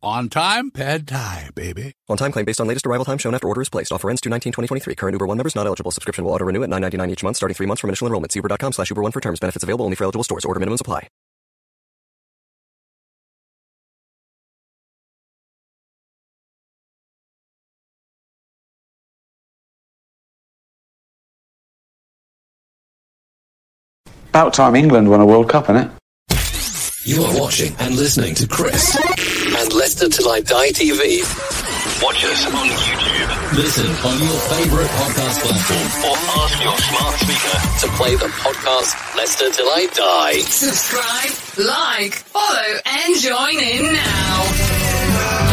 On time, pad thai, baby. On time claim based on latest arrival time shown after order is placed. Offer ends 2 2023 Current Uber One members not eligible. Subscription will auto renew at 9.99 each month starting three months from initial enrollment. See uber.com slash Uber One for terms. Benefits available only for eligible stores. Order minimums apply. About time England won a World Cup, isn't it? You are watching and listening to Chris and Leicester Till I Die TV. Watch us on YouTube. Listen on your favourite podcast platform Or ask your smart speaker. to play the podcast Leicester Till I Die. Subscribe, like, follow, and join in now.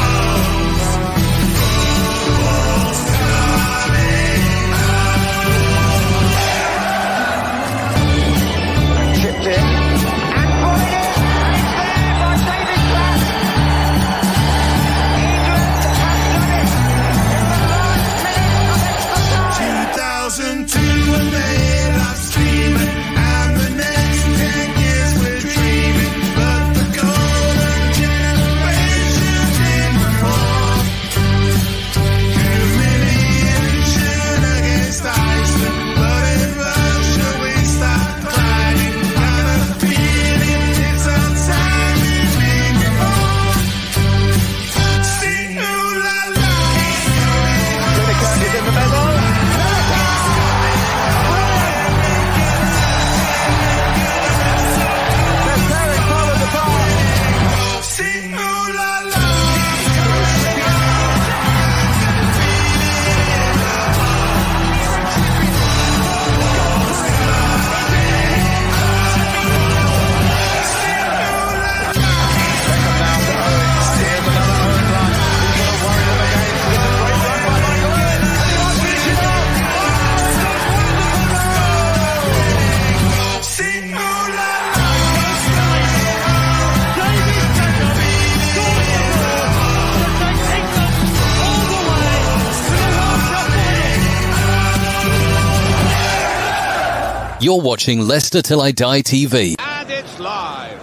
You're watching Leicester Till I Die TV. And it's live.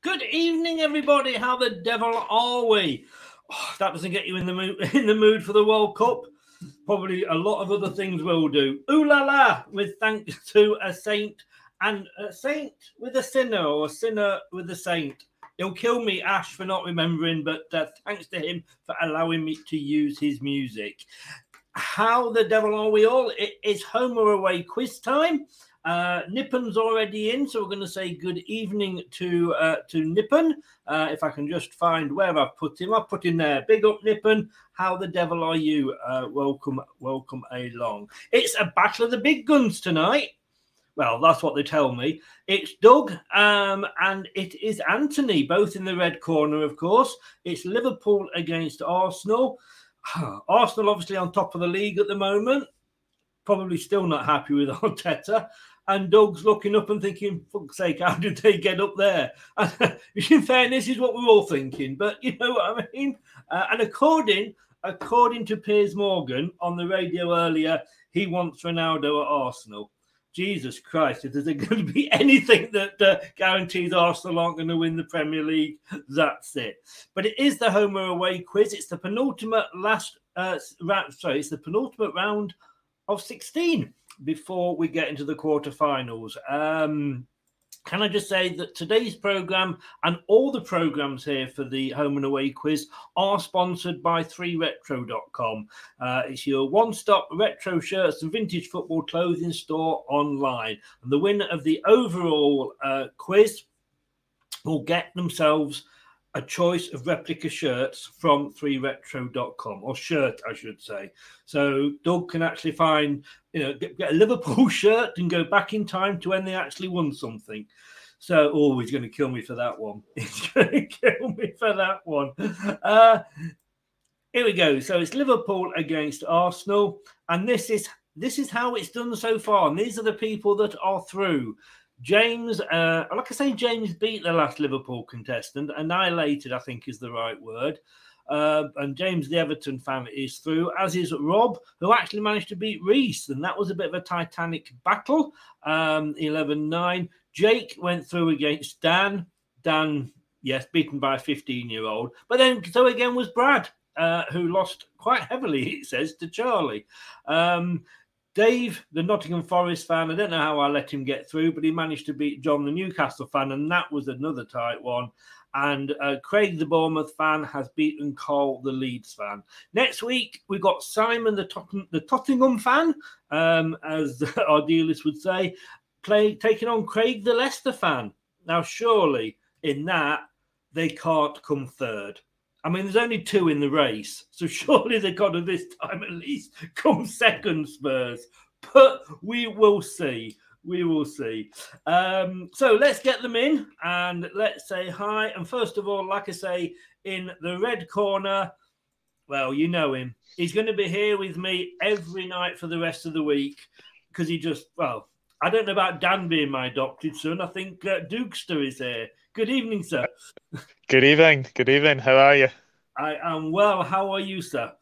Good evening, everybody. How the devil are we? Oh, that doesn't get you in the mood in the mood for the World Cup. Probably a lot of other things will do. Ooh la la! With thanks to a saint and a saint with a sinner or a sinner with a saint. He'll kill me, Ash, for not remembering, but uh, thanks to him for allowing me to use his music. How the devil are we all? It is home or away quiz time. Uh, Nippon's already in, so we're going to say good evening to uh, to Nippon. Uh, if I can just find where I've put him, I've put him there. Big up, Nippon. How the devil are you? Uh, welcome, welcome along. It's a battle of the big guns tonight. Well, that's what they tell me. It's Doug um, and it is Anthony, both in the red corner, of course. It's Liverpool against Arsenal. Arsenal obviously on top of the league at the moment. Probably still not happy with Arteta. And Doug's looking up and thinking, fuck's sake, how did they get up there? And in fairness, is what we're all thinking. But you know what I mean? Uh, and according according to Piers Morgan on the radio earlier, he wants Ronaldo at Arsenal. Jesus Christ, if there's going to be anything that uh, guarantees Arsenal aren't going to win the Premier League, that's it. But it is the home or away quiz. It's the penultimate last uh, round. Sorry, it's the penultimate round of 16 before we get into the quarterfinals. Um, can I just say that today's program and all the programs here for the home and away quiz are sponsored by 3retro.com. Uh, it's your one stop retro shirts and vintage football clothing store online. And the winner of the overall uh, quiz will get themselves a choice of replica shirts from 3retro.com or shirt i should say. So doug can actually find you know get, get, a liverpool shirt and go back in time to when they actually won something. So oh he's going to kill me for that one. He's going to kill me for that one. Uh here we go. So it's liverpool against arsenal and this is this is how it's done so far and these are the people that are through James, uh, like I say, James beat the last Liverpool contestant. Annihilated, I think, is the right word. Uh, and James, the Everton fan, is through, as is Rob, who actually managed to beat Reese. And that was a bit of a titanic battle, um, 11 9. Jake went through against Dan. Dan, yes, beaten by a 15 year old. But then, so again was Brad, uh, who lost quite heavily, it says, to Charlie. Um, Dave, the Nottingham Forest fan, I don't know how I let him get through, but he managed to beat John, the Newcastle fan, and that was another tight one. And uh, Craig, the Bournemouth fan, has beaten Cole, the Leeds fan. Next week, we've got Simon, the, Tot- the Tottenham fan, um, as our dealers would say, play, taking on Craig, the Leicester fan. Now, surely in that, they can't come third. I mean, there's only two in the race, so surely they've got to this time at least come second, Spurs. But we will see. We will see. Um, so let's get them in and let's say hi. And first of all, like I say, in the red corner, well, you know him. He's going to be here with me every night for the rest of the week because he just, well, I don't know about Dan being my adopted son. I think uh, Dukester is here. Good evening, sir. Good evening. Good evening. How are you? I am well. How are you, sir?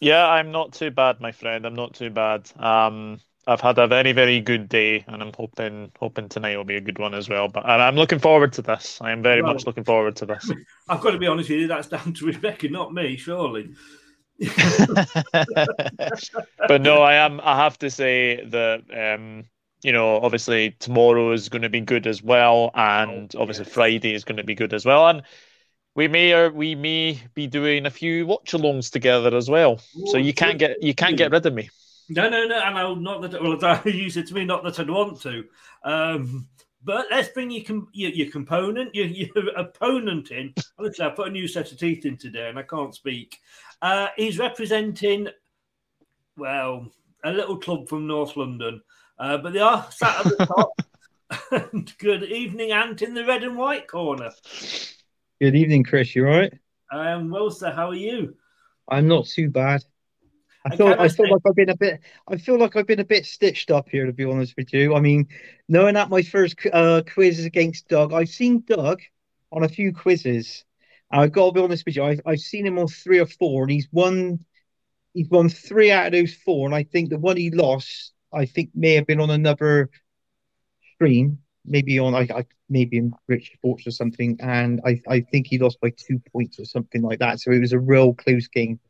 Yeah, I'm not too bad, my friend. I'm not too bad. Um, I've had a very, very good day, and I'm hoping hoping tonight will be a good one as well. But and I'm looking forward to this. I am very Well- much looking forward to this. I've got to be honest with you. That's down to Rebecca, not me. Surely. but no, I am. I have to say that um, you know, obviously tomorrow is going to be good as well, and obviously Friday is going to be good as well, and we may or we may be doing a few watch-alongs together as well. So you can't get you can't get rid of me. No, no, no. And I'll not that. Well, you said to me, not that I'd want to. Um, but let's bring your com- your, your component, your, your opponent in. Honestly, I put a new set of teeth in today, and I can't speak. Uh, he's representing, well, a little club from North London, uh, but they are sat at the top. good evening, Ant, in the red and white corner. Good evening, Chris. You all right? I am well, sir. How are you? I'm not too bad. I I feel I feel say- like I've been a bit I feel like I've been a bit stitched up here to be honest with you. I mean, knowing that my first uh, quiz is against Doug, I've seen Doug on a few quizzes. I've got to be honest with you, I've I've seen him on three or four, and he's won he's won three out of those four. And I think the one he lost, I think may have been on another stream, maybe on I, I maybe in Rich Sports or something, and I, I think he lost by two points or something like that. So it was a real close game.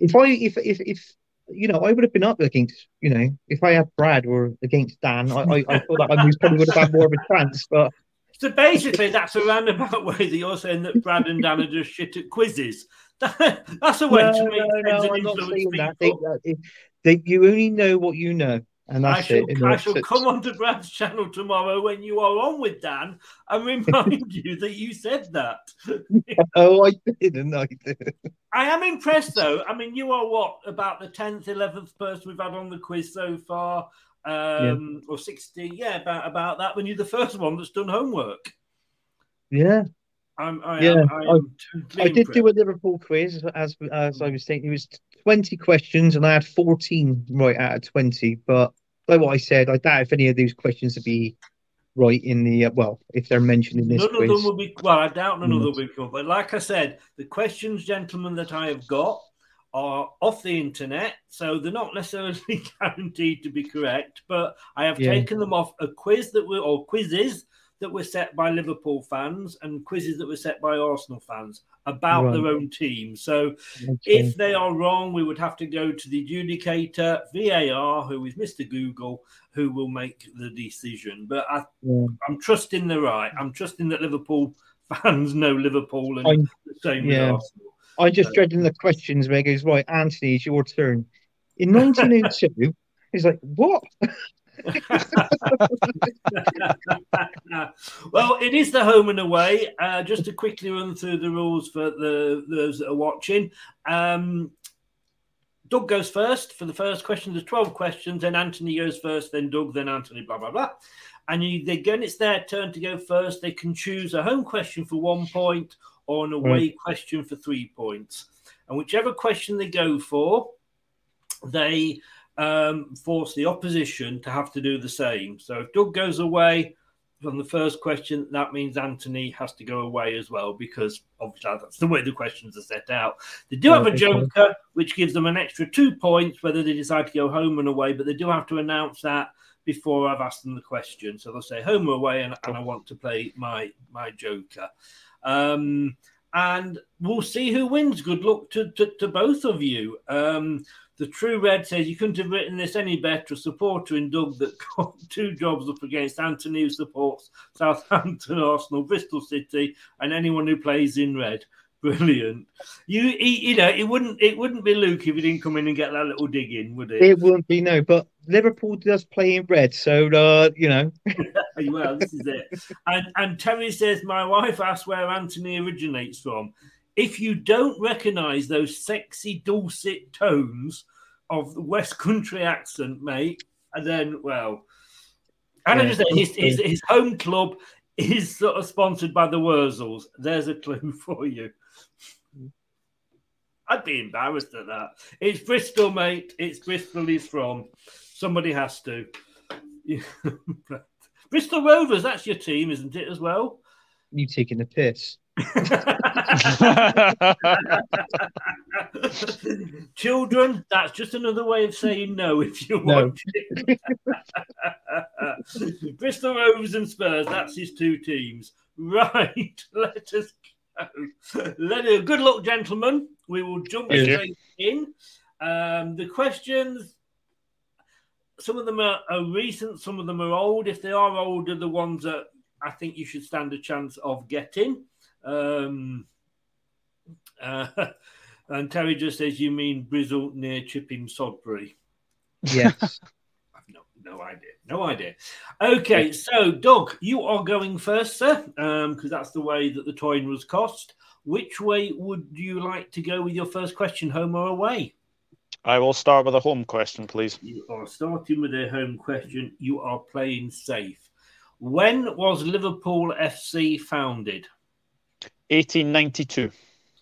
If I if if if you know, I would have been up against you know, if I had Brad or against Dan, I I, I thought that I probably would have had more of a chance. But So basically, that's a roundabout way that you're saying that Brad and Dan are just shit at quizzes. that's a way no, to make no, friends no, and I'm not influence saying people. that. They, it, they, you only know what you know, and I that's shall, it. I shall come onto Brad's channel tomorrow when you are on with Dan and remind you that you said that. oh, I didn't. I did. I am impressed though. I mean, you are what about the tenth, eleventh person we've had on the quiz so far, um, or sixty? Yeah, about about that. When you're the first one that's done homework. Yeah. I'm, I yeah, am, I I, I did do a Liverpool quiz as as I was saying. It was 20 questions and I had 14 right out of 20. But like what I said, I doubt if any of these questions would be right in the, uh, well, if they're mentioned in this None of them will be. Well, I doubt none of Mm. them will be cool. But like I said, the questions, gentlemen, that I have got are off the internet, so they're not necessarily guaranteed to be correct. But I have Yeah. taken them off a quiz that were or quizzes that were set by Liverpool fans and quizzes that were set by Arsenal fans about Right. their own team. So Okay. if they are wrong, we would have to go to the adjudicator, VAR, who is Mr. Google, who will make the decision. But I, Yeah. I'm trusting the right. I'm trusting that Liverpool fans know Liverpool and I'm- the same yeah. with Arsenal. I'm just dreading the questions where it goes, right, Anthony, it's your turn. In 1902, he's like, what? well, it is the home and away. Uh, just to quickly run through the rules for the those that are watching. Um, Doug goes first for the first question. There's 12 questions, then Anthony goes first, then Doug, then Anthony, blah, blah, blah. And you, again, it's their turn to go first. They can choose a home question for one point or an away Right. question for three points. And whichever question they go for, they um, force the opposition to have to do the same. So if Doug goes away from the first question, that means Anthony has to go away as well because obviously that's the way the questions are set out. They do have a joker, which gives them an extra two points whether they decide to go home and away, but they do have to announce that before I've asked them the question. So they'll say home or away, and, and I want to play my my joker. Um, and we'll see who wins. Good luck to, to, to both of you. Um, the True Red says you couldn't have written this any better. A supporter in Doug that got two jobs up against Anthony, who supports Southampton, Arsenal, Bristol City, and anyone who plays in red. Brilliant. You, he, you know, it wouldn't it wouldn't be Luke if he didn't come in and get that little dig in, would it? It wouldn't be no, but Liverpool does play in red, so uh, you know. well, this is it. And and Terry says, my wife asked where Anthony originates from. If you don't recognise those sexy dulcet tones of the West Country accent, mate, and then well, and I Yeah. just say his, his his home club is sort of sponsored by the Wurzels. There's a clue for you. I'd be embarrassed at that. It's Bristol, mate. It's Bristol he's from. Somebody has to. Bristol Rovers, that's your team, isn't it, as well? You taking the piss. Children, that's just another way of saying no if you No. want it. Bristol Rovers and Spurs, that's his two teams. Right, let us. Let us, good luck, gentlemen. We will jump Thank you. straight in. Um, the questions, some of them are, are recent, some of them are old. If they are older, the ones that I think you should stand a chance of getting. Um, uh, and Terry just says, You mean Brizzle near Chipping Sodbury? Yes. No, idea. No idea. Okay, so Doug, you are going first, sir, um, because that's the way that the coin was cost. Which way would you like to go with your first question, home or away? I will start with a home question, please. You are starting with a home question. You are playing safe. When was Liverpool FC founded? 1892.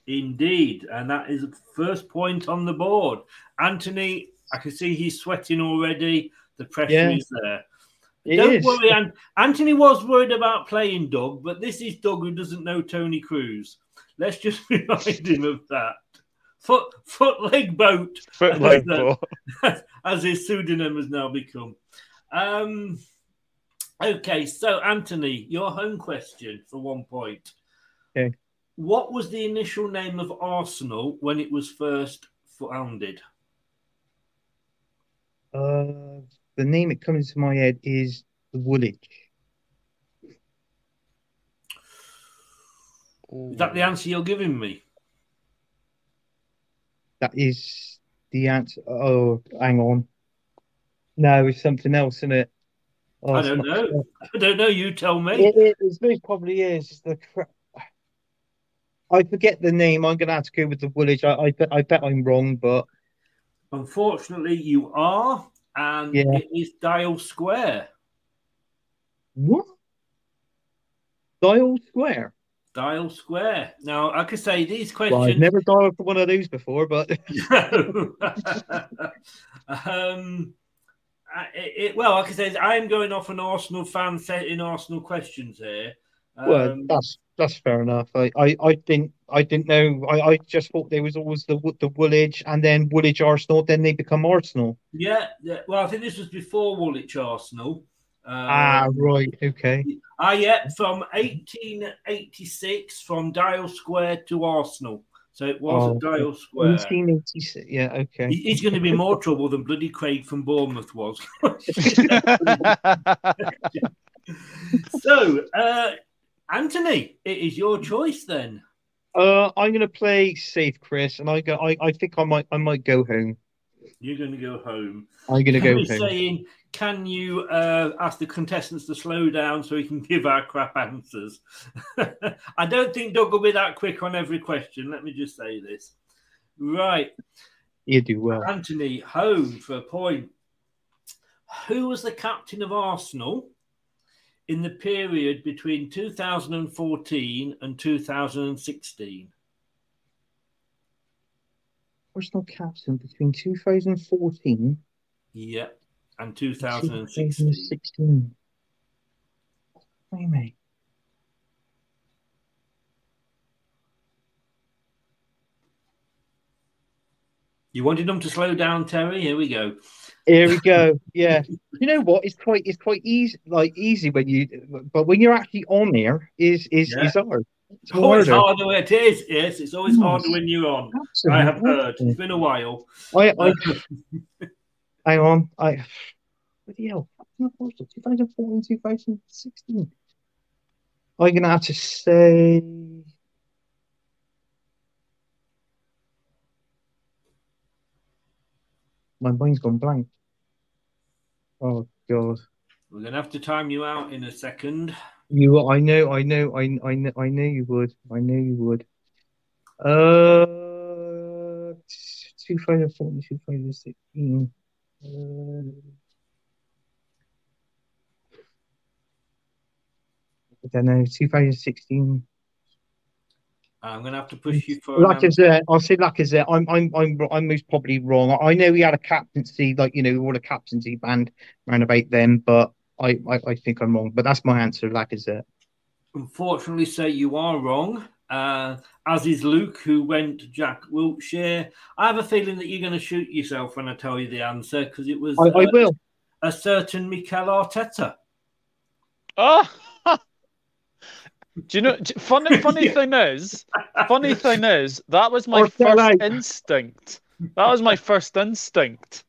Indeed, and that is the first point on the board. Anthony, I can see he's sweating already. The pressure Yeah. is there. It Don't is. worry, An- Anthony was worried about playing Doug, but this is Doug who doesn't know Tony Cruz. Let's just remind him of that. Foot, foot, leg, boat, Foot, leg, boat. as his pseudonym has now become. Um, okay, so Anthony, your home question for one point. Okay. What was the initial name of Arsenal when it was first founded? Uh, the name that comes into my head is the Woolwich. Is that the answer you're giving me? That is the answer. Oh, hang on. No, it's something else in it. Oh, I don't know. I don't know. You tell me. It, it, it most probably is. It's the I forget the name. I'm gonna have to go with the Woolwich. I, I bet I bet I'm wrong, but Unfortunately, you are, and Yeah. it is Dial Square. what? Dial Square. Dial Square. Now, like I say, these Well, questions. I've never dialed for one of these before, but um, I- it, it- well, like I said, I'm going off an Arsenal fan setting Arsenal questions here. Well, Um, that's that's fair enough. I, I, I didn't I didn't know. I, I just thought there was always the the Woolwich and then Woolwich Arsenal, then they become Arsenal. yeah, yeah, well, I think this was before Woolwich Arsenal. Um, ah, right, okay. Ah, yeah, from 1886, from Dial Square to Arsenal. So it was Oh, at Dial Square. 1886. Yeah, okay. He- He's going to be more trouble than bloody Craig from Bournemouth was. so, uh, Anthony, it is your choice then. Uh, I'm gonna play safe, Chris, and I go. I, I think I might I might go home. You're going to go home. I'm gonna go home. saying, can you uh, ask the contestants to slow down so we can give our crap answers? I don't think Doug will be that quick on every question. Let me just say this. Right. You do well. Anthony, home for a point. Who was the captain of Arsenal in the period between 2014 and 2016? Arsenal captain between 2014 Yeah, and and 2016. 2016. Wait. You wanted them to slow down, Terry? Here we go. Here we go. Yeah. You know what? It's quite it's quite easy like easy when you but when you're actually on there is is Yeah. is hard. It's Oh, it's harder. harder. It is. Yes, it's always Yes. harder when you're on. Absolutely. I have heard. It's been a while. I I um, hang on. I bloody hell. 2014, 2016. I'm gonna have to say my mind's gone blank. Oh god. We're going to have to time you out in a second. You, I know, I know, I, I know, I know you would. I know you would. Uh, 2014, 2016. Uh, I don't know, 2016. I'm going to have to push you for. an Lacazette, I'll say Lacazette. I'm, I'm, I'm, I'm most probably wrong. I know he had a captaincy, like you know, all the captaincy band round about then, but I, I, I think I'm wrong. But that's my answer, Lacazette. Unfortunately, say you are wrong. Uh, as is Luke, who went Jack Wilshere. I have a feeling that you're going to shoot yourself when I tell you the answer because it was. I, I uh, will. A certain Mikel Arteta. Oh, do you know? do- Funny, funny thing is, funny thing is, that was my Or first out. instinct. That was my first instinct.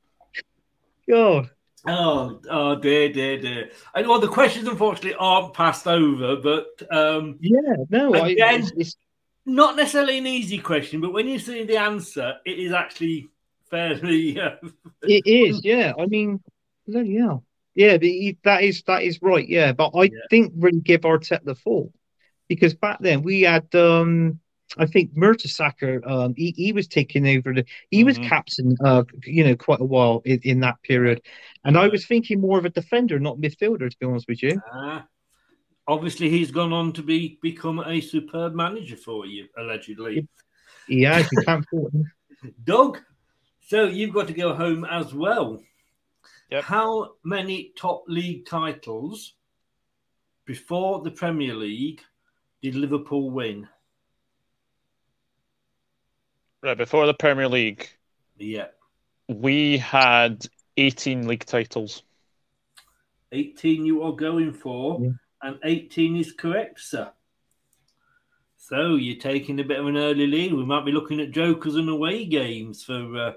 God. Oh, oh dear, dear, dear. I know the questions unfortunately aren't passed over, but um, Yeah, no, Again- it's, it's, not necessarily an easy question. But when you see the answer, it is actually fairly. Uh, it is. Yeah, I mean, bloody hell. Yeah, the, that is that is right. Yeah, but I think really give Arteta the fault because back then we had um I think Mertesacker um he, he was taking over the he was Mhm. captain uh you know quite a while in, in that period and I was thinking more of a defender not midfielder to be honest with you Ah, obviously, he's gone on to be become a superb manager for you, allegedly. yeah you can't fault him. Doug, so you've got to go home as well. Yep. How many top league titles before the Premier League did Liverpool win? Right before the Premier League, Yeah, we had 18 league titles. 18 you are going for, Yeah. and 18 is correct, sir. So you're taking a bit of an early lead. We might be looking at jokers and away games for, uh,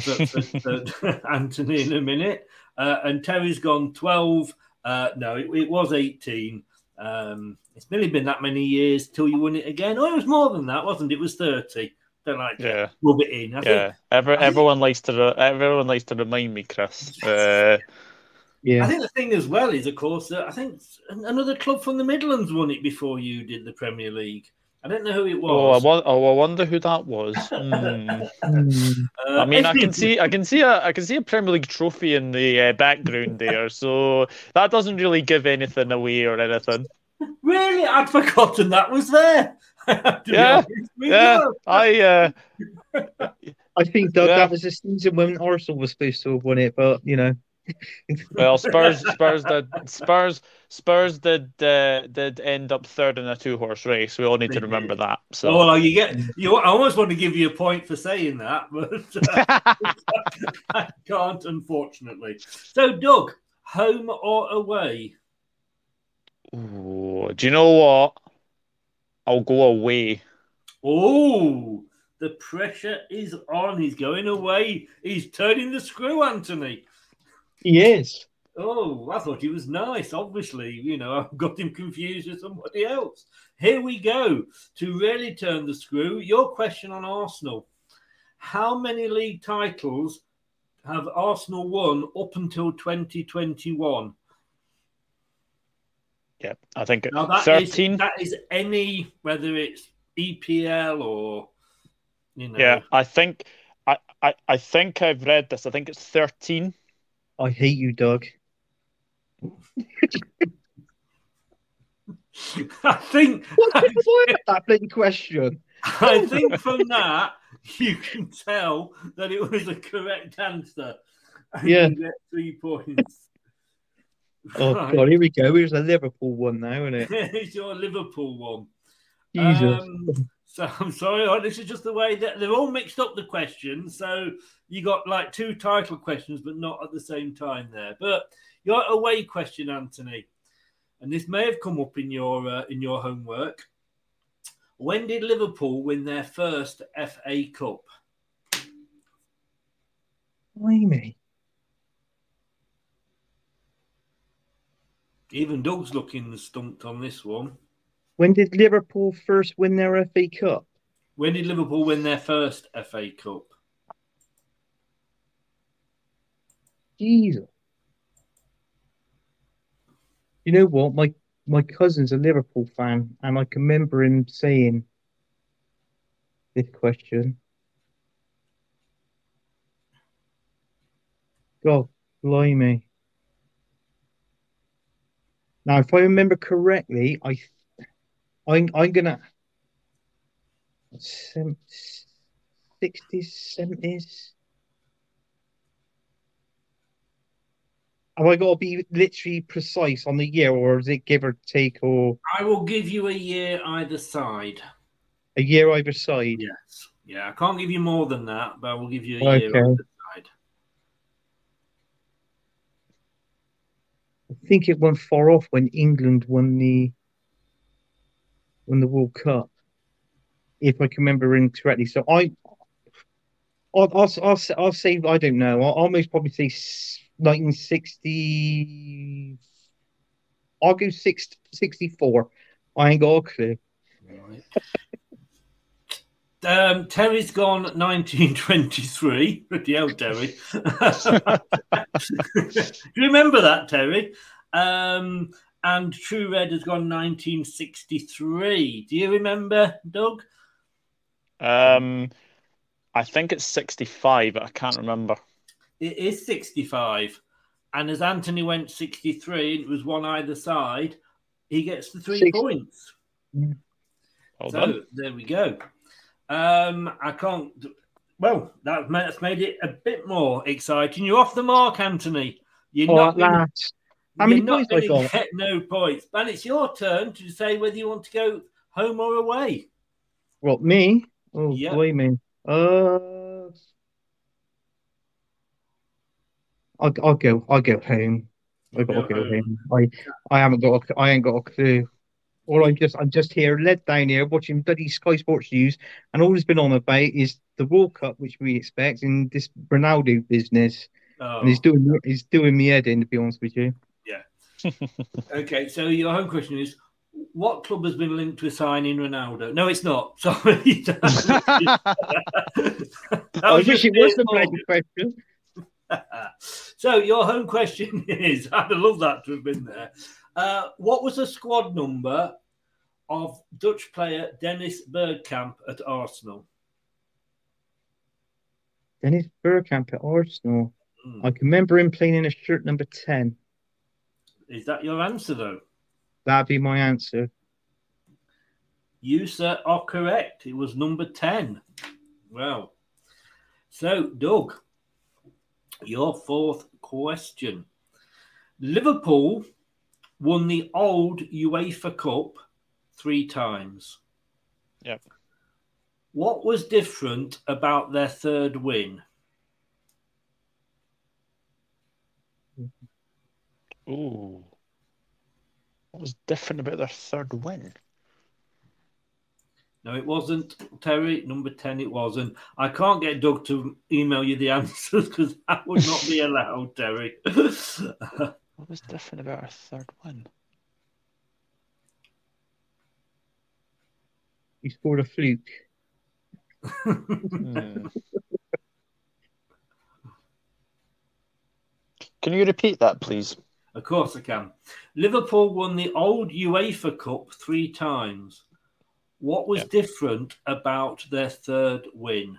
for, for, for Anthony in a minute. Uh, and Terry's gone 12. Uh, no, it, it was 18. Um, it's nearly been that many years till you won it again. Oh, it was more than that, wasn't it? It was 30. Don't like to Yeah. rub it in. I Yeah, think Every, I think- everyone likes to re- everyone likes to remind me, Chris. Uh, yeah I think the thing as well is, of course, that I think another club from the Midlands won it before you did the Premier League. I don't know who it oh, I was. wa- oh, I wonder who that was. Hmm. Uh, I mean, I can see, I can see a, I can see a Premier League trophy in the uh, background there. So that doesn't really give anything away or anything. Really, I'd forgotten that was there. Yeah, yeah. you. I uh, I think Doug, Yeah. that was the season when Arsenal was supposed to have won it, but you know. well, Spurs, Spurs did Spurs, Spurs did uh, did end up third in a two horse race. We all need to remember that. So Oh, well, you get you. I almost want to give you a point for saying that, but uh, I can't, unfortunately. So, Doug, home or away? Ooh, do you know what? I'll go away. Oh, the pressure is on. He's going away. He's turning the screw, Anthony. He is. Oh, I thought he was nice. Obviously, you know, I've got him confused with somebody else. Here we go. To really turn the screw, your question on Arsenal. How many league titles have Arsenal won up until 2021? Yeah, I think Now that is thirteen. that is any whether it's EPL or you know Yeah, I think I, I I think I've read this. I think it's thirteen. I hate you, Doug. I think What do you that bloody question? I think from that you can tell that it was a correct answer. And Yeah. you get three points. Oh Right. god, here we go. Here's a Liverpool one now, isn't it? it's your Liverpool one. Jesus. Um, so I'm sorry, this is just the way that they're all mixed up the questions. So you got like two title questions, but not at the same time there. But your away question, Anthony, and this may have come up in your uh, in your homework. When did Liverpool win their first FA Cup? Blimey. Even Doug's looking stumped on this one. When did Liverpool first win their FA Cup? When did Liverpool win their first FA Cup? Jesus. You know what? My my cousin's a Liverpool fan, and I can remember him saying this question. God, blimey. Now, if I remember correctly, I, I'm, I'm gonna 60s, 70s. Have I got to be literally precise on the year, or is it give or take, or I will give you a year either side. a year either side? Yes. Yeah, I can't give you more than that, but I will give you a year Okay. either side. I think it went far off when England won the won the World Cup, if I can remember correctly. So I, I'll, I'll, I'll, I'll say I don't know. I'll almost probably say 1960. I'll go six, 64. I ain't got a clue. Um, Terry's gone 1923. Bloody hell, Terry. Do you remember that, Terry? Um, and True Red has gone 1963. Do you remember, Doug? Um, I think it's sixty-five, but I can't remember. It is 65. And as Anthony went 63, it was one either side, he gets the three Six. points. Well so done. there we go. Um, I can't. Well, that's made it a bit more exciting. You're off the mark, Anthony. You're Oh, not at last. How you're many not points gonna get no points. But it's your turn to say whether you want to go home or away. What, me? Oh, Yeah. blimey. Uh, I'll, I'll go. I'll go home. I've got to Go home. I, I haven't got. A, I ain't got a clue. All I'm just, I'm just here, led down here, watching bloody Sky Sports News, and all that's been on about is the World Cup, which we expect, and this Ronaldo business, Oh, and he's doing, he's doing me head in, to be honest with you. Okay, so your home question is what club has been linked to signing Ronaldo? No, it's not. Sorry. I was wish it was the your question. so your home question is I'd love that to have been there. Uh, what was the squad number of Dutch player Dennis Bergkamp at Arsenal? Dennis Bergkamp at Arsenal. Hmm. I can remember him playing in a shirt number ten. Is that your answer though? That'd be my answer. You, sir, are correct. It was number 10. Well, so, Doug, your fourth question. Liverpool won the old UEFA Cup three times. Yep. What was different about their third win? Ooh. What was different about their third win? No, it wasn't Terry. Number 10, it wasn't. I can't get Doug to email you the answers because that would not be allowed, Terry. What was different about our third win? He scored a fluke. Hmm. Can you repeat that, please? Of course I can. Liverpool won the old UEFA Cup three times. What was different about their third win?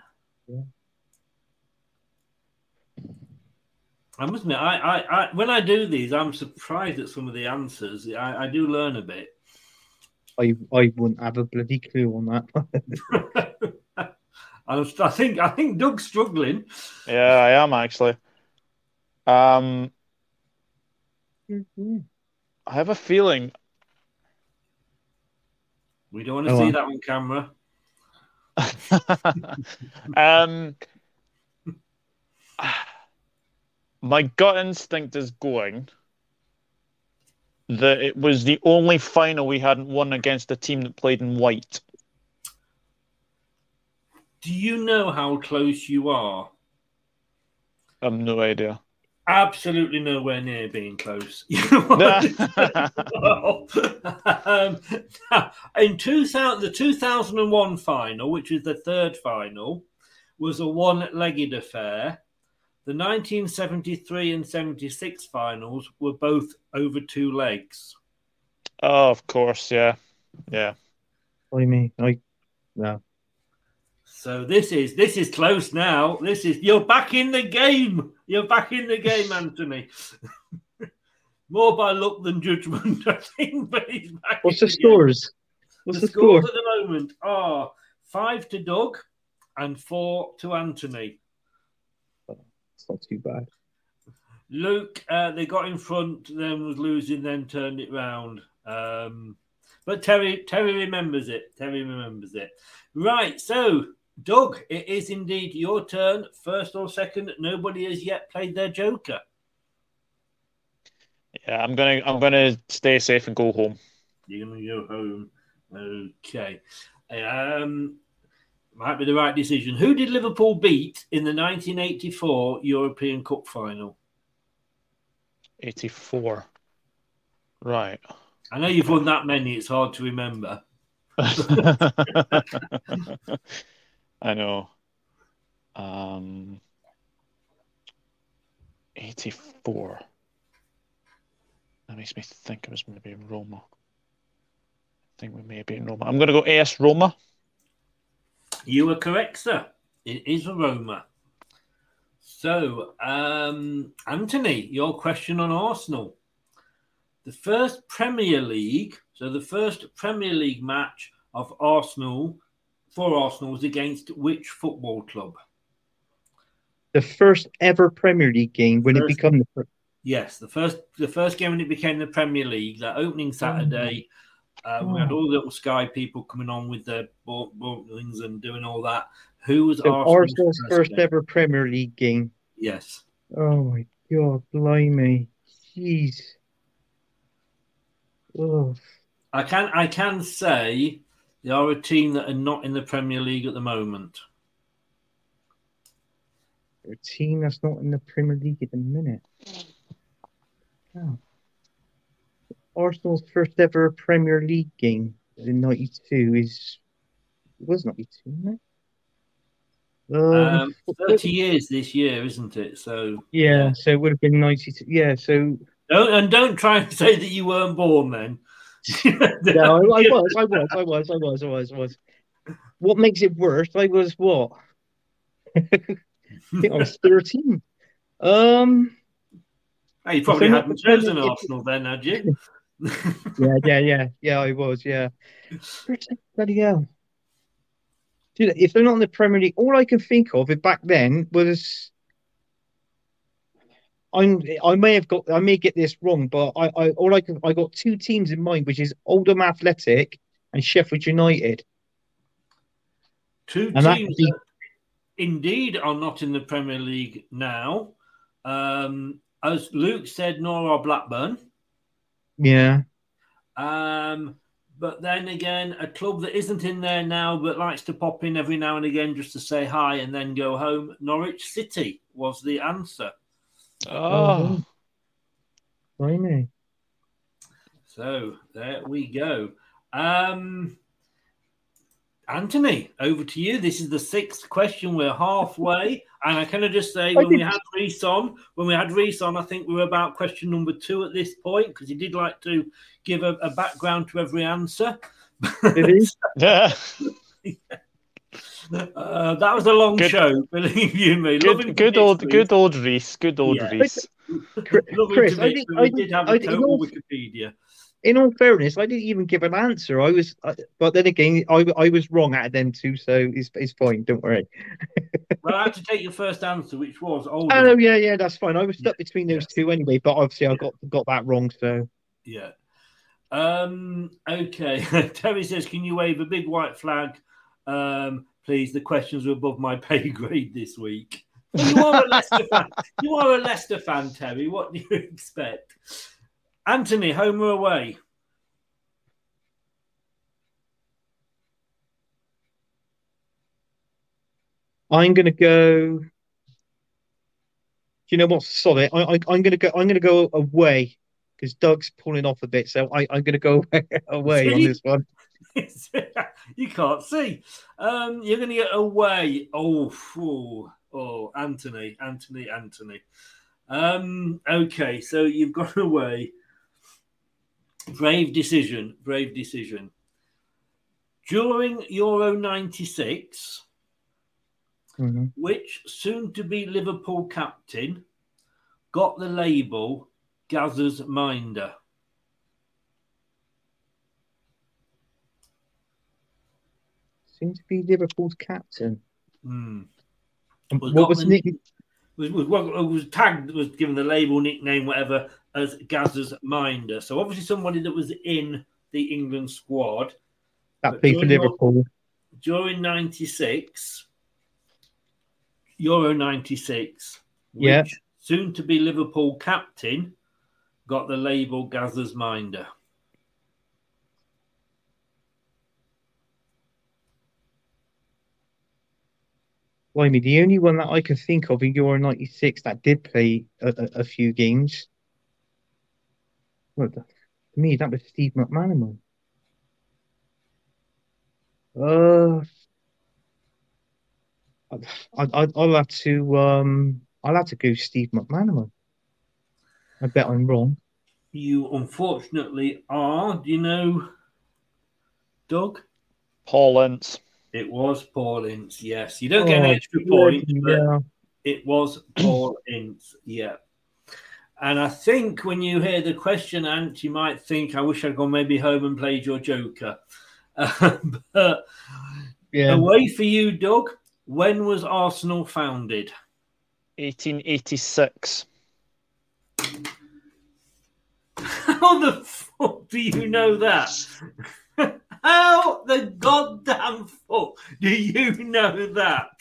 I must admit, I, I, I, when I do these, I'm surprised at some of the answers. I, I do learn a bit. I I wouldn't have a bloody clue on that. I, was- I think I think Doug's struggling. Yeah, I am actually. Um, I have a feeling. We don't want to Go see on. that on camera. um, my gut instinct is going that it was the only final we hadn't won against a team that played in white. Do you know how close you are? I have no idea. Absolutely nowhere near being close. um, in 2000, the 2001 final, which is the third final, was a one legged affair. The 1973 and 76 finals were both over two legs. Oh, of course, yeah, yeah. What do you mean, I no. So this is this is close now. This is you're back in the game. You're back in the game, Anthony. More by luck than judgment, I think. But he's back What's the the scores? What's the the score? scores at the moment are five to Doug and four to Anthony. It's not too bad. Luke, uh, they got in front, then was losing, then turned it round. Um, but Terry, Terry remembers it. Terry remembers it. Right. So, Doug, it is indeed your turn. First or second, nobody has yet played their Joker. Yeah, I'm gonna I'm gonna stay safe and go home. You're gonna go home. Okay. Um, might be the right decision. Who did Liverpool beat in the 1984 European Cup final? 84. Right. I know you've won that many. It's hard to remember. I know. Um, 84. That makes me think it was maybe Roma. I think we may have been Roma. I'm going to go AS Roma. You were correct, sir. It is Roma. So, um, Anthony, your question on Arsenal. The first Premier League, so the first Premier League match of Arsenal for Arsenal was against which football club? The first ever Premier League game when it became the fir- Yes, the first the first game when it became the Premier League, that opening Saturday, uh, we had all the little Sky people coming on with their ballings and doing all that. Who was so Arsenal's Arsenal's first game? ever Premier League game. Yes. Oh my god, blimey. Jeez. Oh, I can I can say they are a team that are not in the Premier League at the moment. a team that's not in the Premier League at the minute. Oh. Arsenal's first ever Premier League game in '92 is it was '92, wasn't it? Um, Um, Thirty years this year, isn't it? So yeah, so it would have been '92. Yeah, so don't and don't try and say that you weren't born then. yeah, I, I was, I was, I was, I was, I was, I was. What makes it worse? I was what? I think I was 13. Um, Hey, you probably hadn't chosen Arsenal then, had you? Yeah, yeah, yeah, yeah. I was, yeah. Bloody hell. Dude, if they're not in the Premier League, all I can think of it back then was I'm I may have got I may get this wrong, but I, I all I can I got two teams in mind, which is Oldham Athletic and Sheffield United. Two And teams that indeed are not in the Premier League now. Um, as Luke said, nor are Blackburn. Yeah. Um, but then again, a club that isn't in there now but likes to pop in every now and again just to say hi and then go home. Norwich City was the answer. Oh, Blimey. So there we go. Um, Anthony, over to you. This is the sixth question. We're halfway. And I kind of just say, when we had Reese on, when we had Reese on, I think we were about question number two at this point because he did like to give a, a background to every answer. yeah. Uh, that was a long Good- show, believe you me. Good, to good bits, old, Reece. good old Reese. Good old Yeah. Reese. Chris, I bits, think- but I we did have I a think total all- Wikipedia. In all fairness, I didn't even give an answer. I was, I, but then again, I I was wrong out of them too, so it's it's fine. Don't worry. Well, I had to take your first answer, which was old. Oh yeah, yeah, that's fine. I was stuck between those two anyway, but obviously I got got that wrong. So Yeah. Um, okay. Terry says, Can you wave a big white flag? Um, please. The questions were above my pay grade this week. You are a Leicester fan. You are a Leicester fan, Terry. What do you expect? Anthony, home or away? I'm gonna go. Do you know what's solid? I, I I'm gonna go. I'm gonna go away because Doug's pulling off a bit, so I I'm gonna go away on See? this one. you can't see. Um, you're going to get away. Oh, phew. oh, Anthony, Anthony, Anthony. Um, okay, so you've gone away. Brave decision. Brave decision. During Euro 96, Mhm. which soon to be Liverpool captain got the label Gazza's Minder? Seems to be Liverpool's captain. Hmm. Um, Was what was the- Nick? was, was, was, was tagged, was given the label, nickname, whatever, as Gazza's Minder. So obviously somebody that was in the England squad. That But played for Liverpool. During 96, Euro 96, Yeah. soon to be Liverpool captain got the label Gazza's Minder. Blimey, the only one that I can think of in Euro '96 that did play a, a, a few games. What the, to me, that was Steve McManaman. Uh, I, I, I'll have to um, I'll have to go Steve McManaman. I bet I'm wrong. You unfortunately are. Do you know Doug? Paul Ince. It was Paul Ince, yes. You don't get an Oh, extra point, bloody but it was Paul Ince, yeah. And I think when you hear the question, Ant, you might think, I wish I'd gone maybe home and played your Joker. but Yeah. away for you, Doug. When was Arsenal founded? 1886. How the fuck do you know that? How the goddamn fuck do you know that?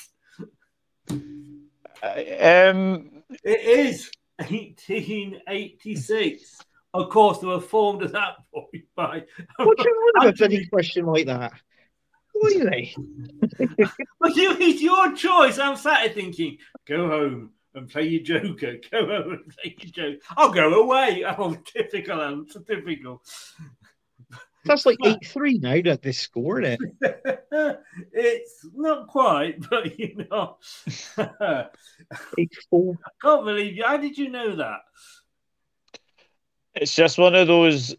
Um, It is 1886. Of course, they were formed at that point by. What do you want a bloody question like that? Really? But you, it's your choice. I'm sat here thinking, go home and play your Joker. Go home and play your Joker. I'll go away. Oh, typical answer. Typical. That's like eight three now. That they scored it? it's not quite, but you know. Eight four. I can't believe you. How did you know that? It's just one of those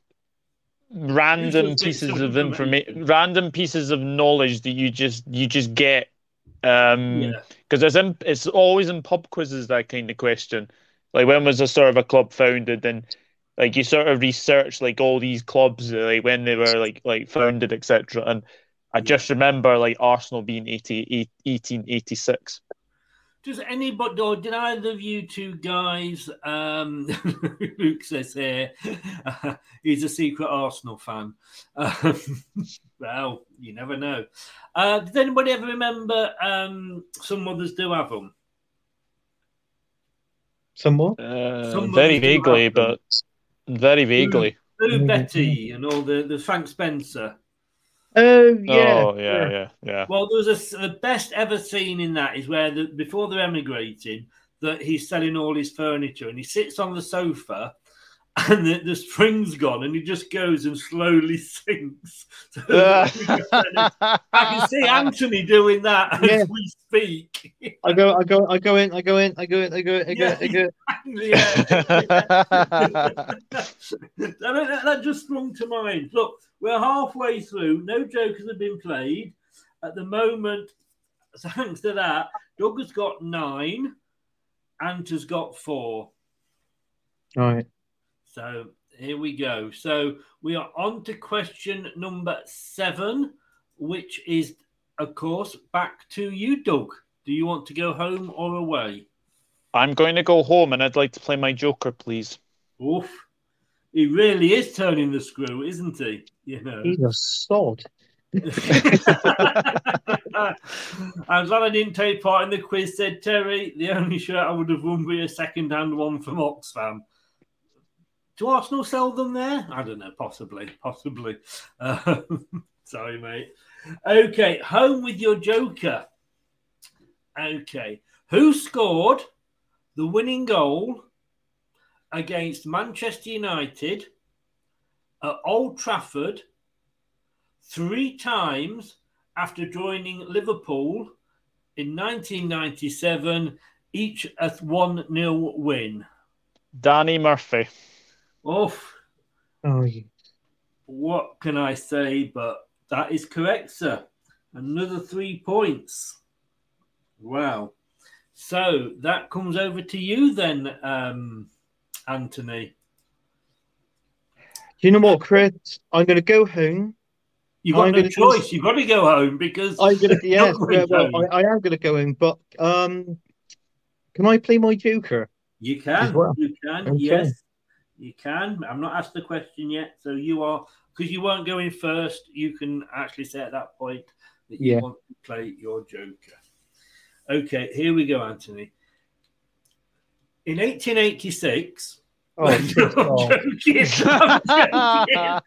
random pieces of of information, random pieces of knowledge that you just you just get. Um, Yeah. because it's in, it's always in pub quizzes that kind of question. Like when was the sort of a club founded, and like you sort of research like all these clubs uh, like when they were like like founded, etc. And I just remember like Arsenal being 80, 1886. Does anybody, or did either of you two guys, um, Luke says here, he's a secret Arsenal fan. Um, well, you never know. Uh, does anybody ever remember um, some mothers do have them? Somewhat. Uh, Some very vaguely, but very vaguely. Lou Betty and all the, the Frank Spencer. Oh yeah. Oh yeah, yeah, yeah. Well, there was a s the best ever scene in that is where the, before they're emigrating, that he's selling all his furniture and he sits on the sofa and the, the spring's gone and he just goes and slowly sinks. Uh. I can see Anthony doing that as Yeah. we speak. I go, I go, I go in, I go in, I go in, I go, in, I go, in, I go. Yeah. that, that- that just sprung to mind. Look, we're halfway through. No jokers have been played. At the moment, thanks to that, Doug has got nine, Ant has got four. All right. So here we go. So we are on to question number seven, which is, of course, back to you, Doug. Do you want to go home or away? I'm going to go home and I'd like to play my Joker, please. Oof. He really is turning the screw, isn't he? You know. He's a sod. I'm glad I didn't take part in the quiz, said Terry. The only shirt I would have won would be a second hand one from Oxfam. Do Arsenal sell them there? I don't know. Possibly. Possibly. Uh, sorry, mate. Okay. Home with your Joker. Okay. Who scored the winning goal against Manchester United at Old Trafford three times after joining Liverpool in 1997, each a 1 0 win. Danny Murphy. Oof, Oh, you- what can I say? But that is correct, sir. Another three points. Wow. So that comes over to you then, um, Anthony. you know what, Chris? I'm going to go home. You've got I'm no choice. You've got to go home because I'm going to, yes, yeah, well. I, I am going to go home, but um, can I play my Joker? You can. well? You can. Okay. Yes, you can. I'm not asked the question yet, so you are because you weren't going first. You can actually say at that point that you Yeah. want to play your Joker. Okay, here we go, Anthony. In 1886. Oh, I'm joking. I'm joking.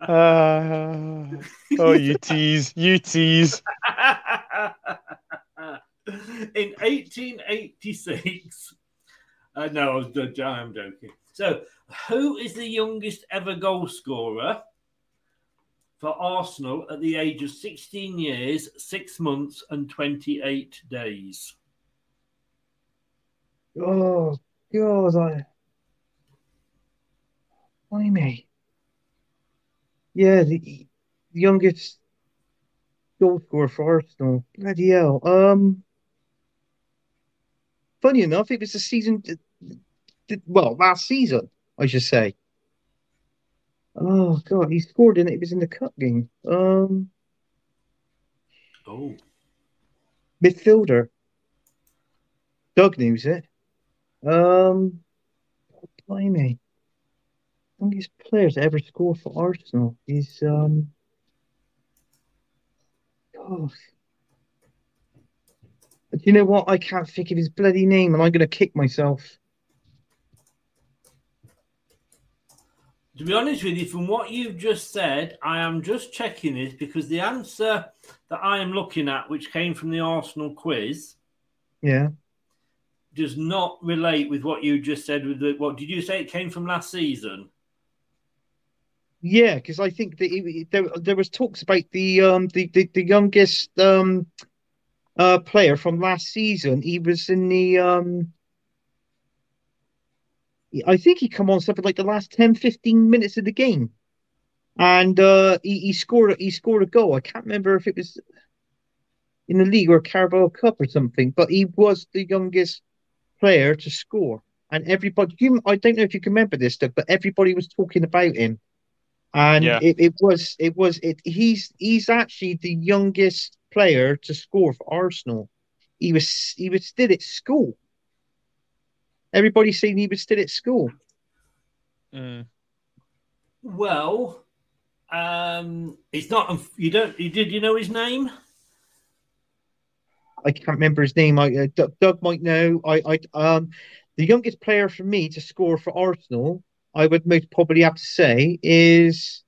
Ah. oh, you tease, you tease. in 1886. Uh, no, I was I'm joking. So, who is the youngest ever goal scorer for Arsenal at the age of 16 years, 6 months, and 28 days? Oh, God, I. Why me? Yeah, the youngest goal scorer for Arsenal. Bloody hell. Um, funny enough, it was the season, well, last season, I should say. Oh, God, he scored in it. It was in the cup game. Um, Oh, midfielder. Doug knows it. Um, blimey. Youngest player to ever score for Arsenal is um. Oh. Do you know what? I can't think of his bloody name, and I'm gonna kick myself. To be honest with you, from what you've just said, I am just checking this because the answer that I am looking at, which came from the Arsenal quiz, Yeah. does not relate with what you just said. With the, what did you say? It came from last season. Yeah, because I think that he, there there was talks about the um the, the, the youngest um uh player from last season. He was in the um I think he come on something like the last 10, 15 minutes of the game. And uh he, he scored he scored a goal. I can't remember if it was in the league or Carabao Cup or something, but he was the youngest player to score. And everybody, you, I don't know if you can remember this, Doug, but everybody was talking about him. And Yeah. it, it was, it was, it. He's he's actually the youngest player to score for Arsenal. He was he was still at school. Everybody's saying he was still at school. Mm. Well, um, it's not. You don't. You did. You know his name? I can't remember his name. I uh, Doug, Doug might know. I, I um the youngest player for me to score for Arsenal, I would most probably have to say is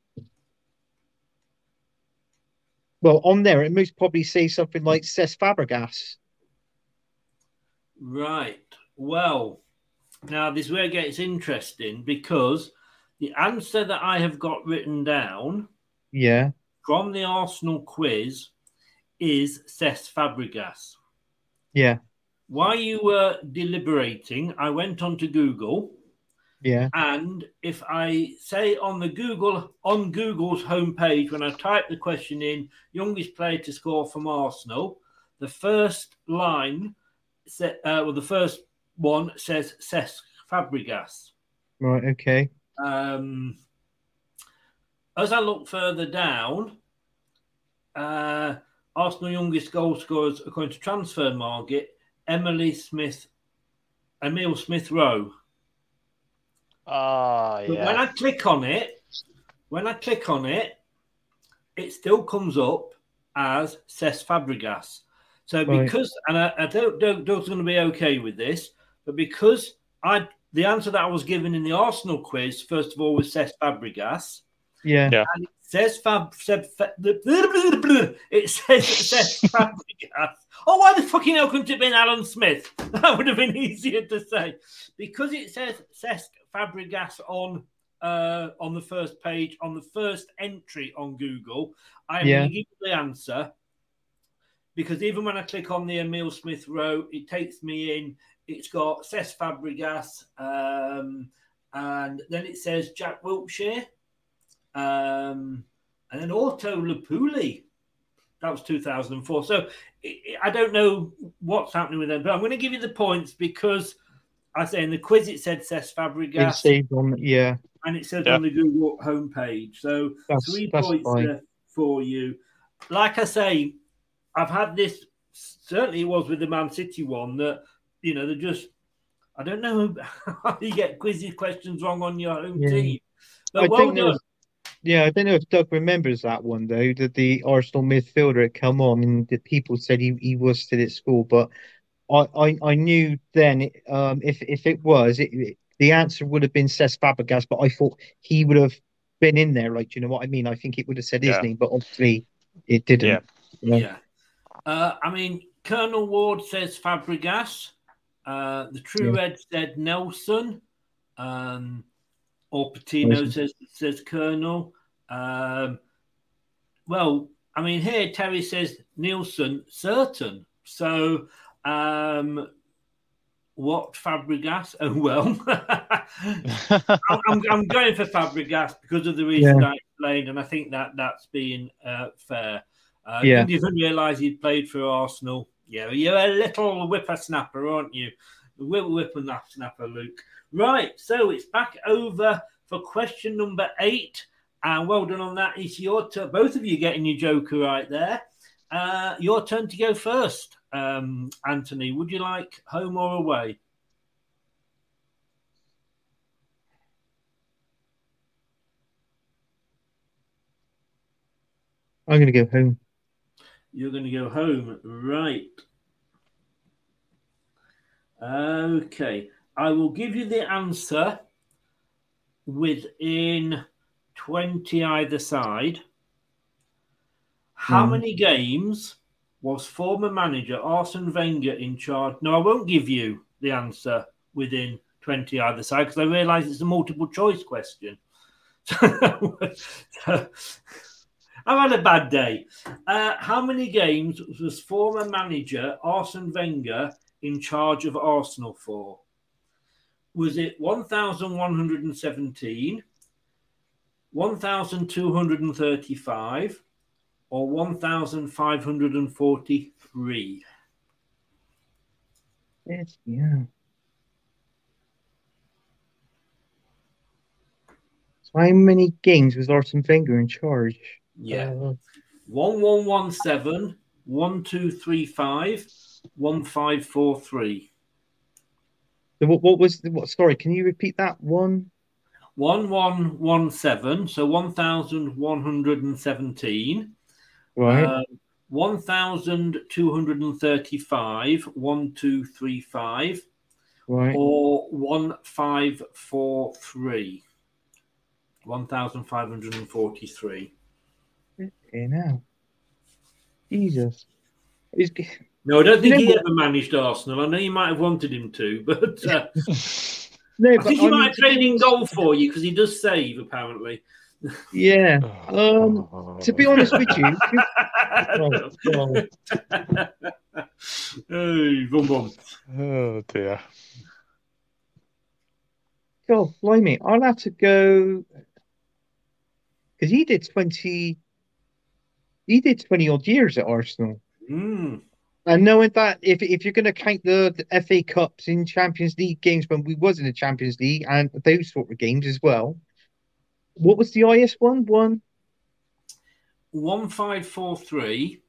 well on there. It most probably say something like Cesc Fabregas. Right. Well, now this is where it gets interesting because the answer that I have got written down Yeah, from the Arsenal quiz is Cesc Fabregas. yeah, While you were deliberating, I went on to Google, yeah, and if I say on the Google on Google's homepage when I type the question in, youngest player to score from Arsenal, the first line, uh, well, the first one says Cesc Fabregas. right, okay, Um, as I look further down, uh, Arsenal youngest goal scorers according to Transfermarkt, Emily Smith, Emil Smith Rowe. Ah, But when I click on it, when I click on it, it still comes up as Cesc Fabregas. So Right. because, and I, I don't, don't, Doug's going to be okay with this, but because I, the answer that I was given in the Arsenal quiz, first of all, was Cesc Fabregas. yeah, Yeah. And it says Fab, said, fa- it says, it says Fabregas. Oh, why the fucking hell couldn't it have been Alan Smith? That would have been easier to say. Because it says Cesc Fabregas on uh, on the first page, on the first entry on Google, I'm Yeah. going to give you the answer. Because even when I click on the Emil Smith Rowe, it takes me in. It's got Cesc Fabregas, um, and then it says Jack Wilshere, um, and then Otto Lapuli. That was 2004. So I- I don't know what's happening with them, but I'm going to give you the points because I say in the quiz it said Cesc it Fabregas saved on. Yeah, and it says Yeah. on the Google homepage. So That's- three that's points fine. for you. Like I say, I've had this. Certainly, it was with the Man City one that you know they just. I don't know how you get quizzy questions wrong on your home Yeah. team. But I well done. Yeah, I don't know if Doug remembers that one though. That the Arsenal midfielder had come on, and the people said he, he was still at school, but I, I, I knew then um, if if it was, it, it- the answer would have been Cesc Fabregas, but I thought he would have been in there. Like, do you know what I mean? I think it would have said his Yeah. name, but obviously it didn't. Yeah. you know? Yeah. Uh, I mean, Colonel Ward says Fabregas. Uh, the True Yeah. Red said Nelson. Um, or Patino says says Colonel. Um, well, I mean, here Terry says Nielsen certain. So, um, what Fabregas? Oh well, I'm, I'm, going for Fabregas because of the reason Yeah. I explained, and I think that that's being uh, fair. Uh, Yeah. You didn't realise he'd played for Arsenal. Yeah, you're a little whippersnapper, aren't you? Whip whippersnapper, Luke. Right, so it's back over for question number eight. And well done on that. It's your turn. Both of you getting your joker right there. Uh, your turn to go first, um, Anthony. Would you like home or away? I'm going to go home. You're going to go home, right? Okay, I will give you the answer within 20 either side. How Hmm. many games was former manager Arsene Wenger in charge? No, I won't give you the answer within 20 either side because I realise it's a multiple choice question. So, I've had a bad day. Uh, how many games was former manager Arsene Wenger in charge of Arsenal for? Was it 1,117, 1,235, or 1,543? Yes, yeah. So how many games was Arsene Wenger in charge? Yeah. Uh, 1117, 1235, 1543. so what, what was the, what? Sorry, can you repeat that one? 1117, so 1117. Right. Um, 1235, 1235, Right. or 1543. 1543. Okay, now. Jesus. He's, No, I don't think he ever managed Arsenal. I know you might have wanted him to, but uh, no, I but think he might have traded in goal for you because he does save, apparently. Yeah. Um, to be honest with you, oh, God. hey, boom, boom. Oh dear. God, blimey, I'll have to go because he did twenty. He did twenty odd years at Arsenal, Mm. and knowing that if if you're going to count the, the FA Cups in Champions League games when we was in the Champions League and those sort of games as well, what was the highest one? One. 1543,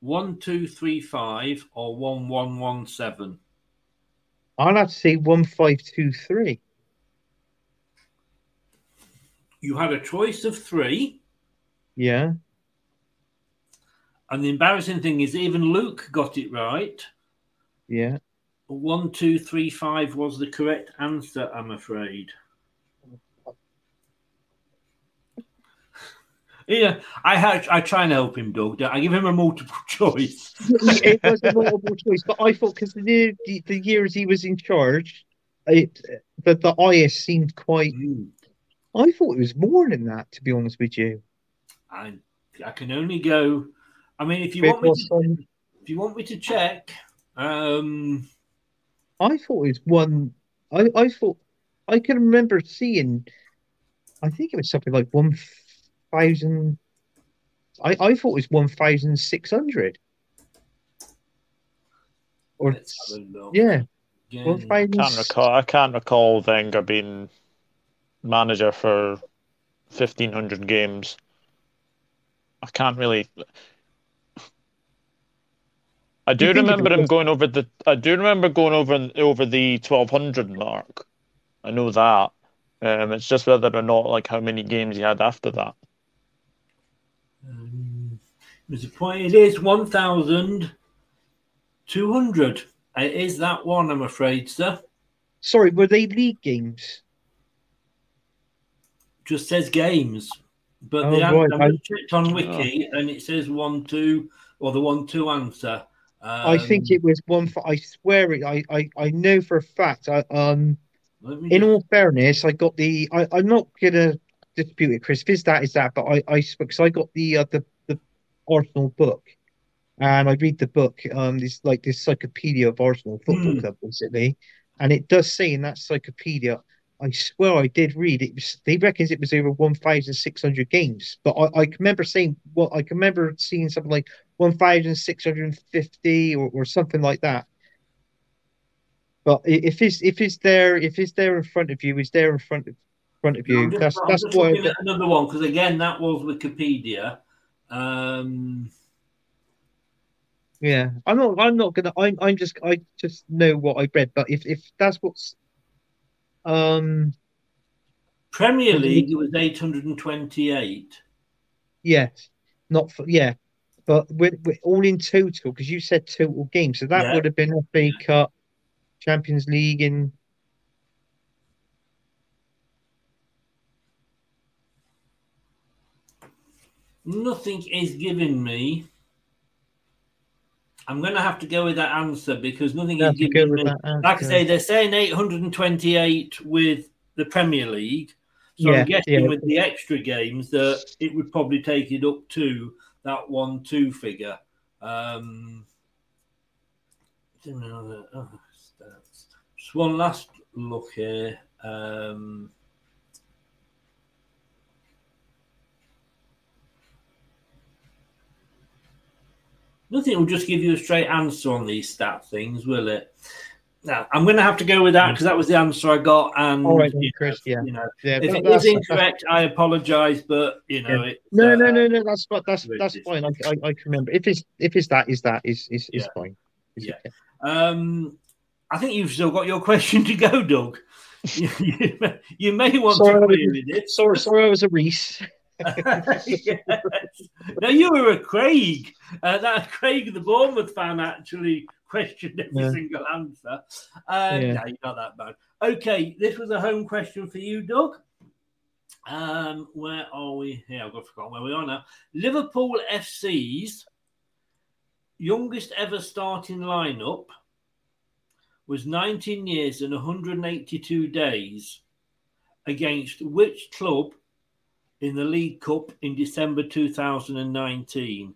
1235, or 1117. I'll have to say one five two three. You had a choice of three, Yeah. and the embarrassing thing is, even Luke got it right. Yeah. 1235 was the correct answer, I'm afraid. Yeah, I had, I try and help him, Doug. I give him a multiple choice. it was a multiple choice, but I thought because the, the the years he was in charge, it the the highest seemed quite. I thought it was more than that, to be honest with you. I, I can only go. I mean, if you It want me, to, on- if you want me to check, um, I thought it was one. I I thought I can remember seeing. I think it was something like one thousand. I I thought it was one thousand six hundred. Or let's have a look. yeah, Again. one thousand. Can't recall. I can't recall Wenger being manager for fifteen hundred games. I can't really. I do You remember him going over the. I do remember going over over the twelve hundred mark. I know that. Um, it's just whether or not like how many games he had after that. Um, there's a point. It is one thousand two hundred. It is that one, I'm afraid, sir. Sorry, were they league games? Just says games, but Oh, the right, answer, I- I checked on Wiki and it says one two or the one two answer. Um, I think it was one. For, I swear it. I, I I know for a fact. I um. In just- all fairness, I got the. I, I'm not gonna dispute it, Chris. If it's that, is that. But I I because I got the uh, the the Arsenal book, and I read the book. Um, this like this encyclopedia of Arsenal Football Hmm. Club, basically, and it does say in that encyclopedia. I swear I did read it. Was, they reckons it was over one thousand six hundred games, but I, I can remember saying well, I can remember seeing something like one thousand six hundred fifty or, or something like that. But if it's if it's there if it's there in front of you, it's there in front of front of you. Just, that's I'm that's why. another one because again, that was Wikipedia. Um, Yeah, I'm not. I'm not gonna. I'm. I'm just. I just know what I read. But if if that's what's, um, Premier What do you- League, it was 828. yes, not for yeah, but we're, we're all in total because you said total games, so that Yeah. would have been a FA Cup, Champions League, and Nothing is giving me. I'm going to have to go with that answer because nothing is have to go giving me. Like I say, they're saying 828 with the Premier League. So Yeah, I'm guessing yeah. with the extra games that it would probably take it up to that one two figure. Um, oh, stats. just one last look here. Um, Nothing will just give you a straight answer on these stat things, will it? Now, I'm going to have to go with that because that was the answer I got. And All right, you know, Chris. Yeah. you know, Yeah, if it that's- incorrect, I apologise, but you know, Yeah. it, No, uh, no, no, no. That's that's that's fine. I, I I can remember. If it's if it's that, is that is is is fine. Is Yeah. it- Um, I think you've still got your question to go, Doug. you, may- you may want Sorry, to query this. Sorry, sorry, I was a Reese. yes. No, you were a Craig. Uh, that Craig, the Bournemouth fan, actually questioned every Yeah. single answer. Uh, Yeah. No, you're not that bad. Okay, this was a home question for you, Doug. Um, where are we here? I've got forgotten where we are now. Liverpool FC's youngest ever starting lineup was 19 years and 182 days against which club in the League Cup in December 2019?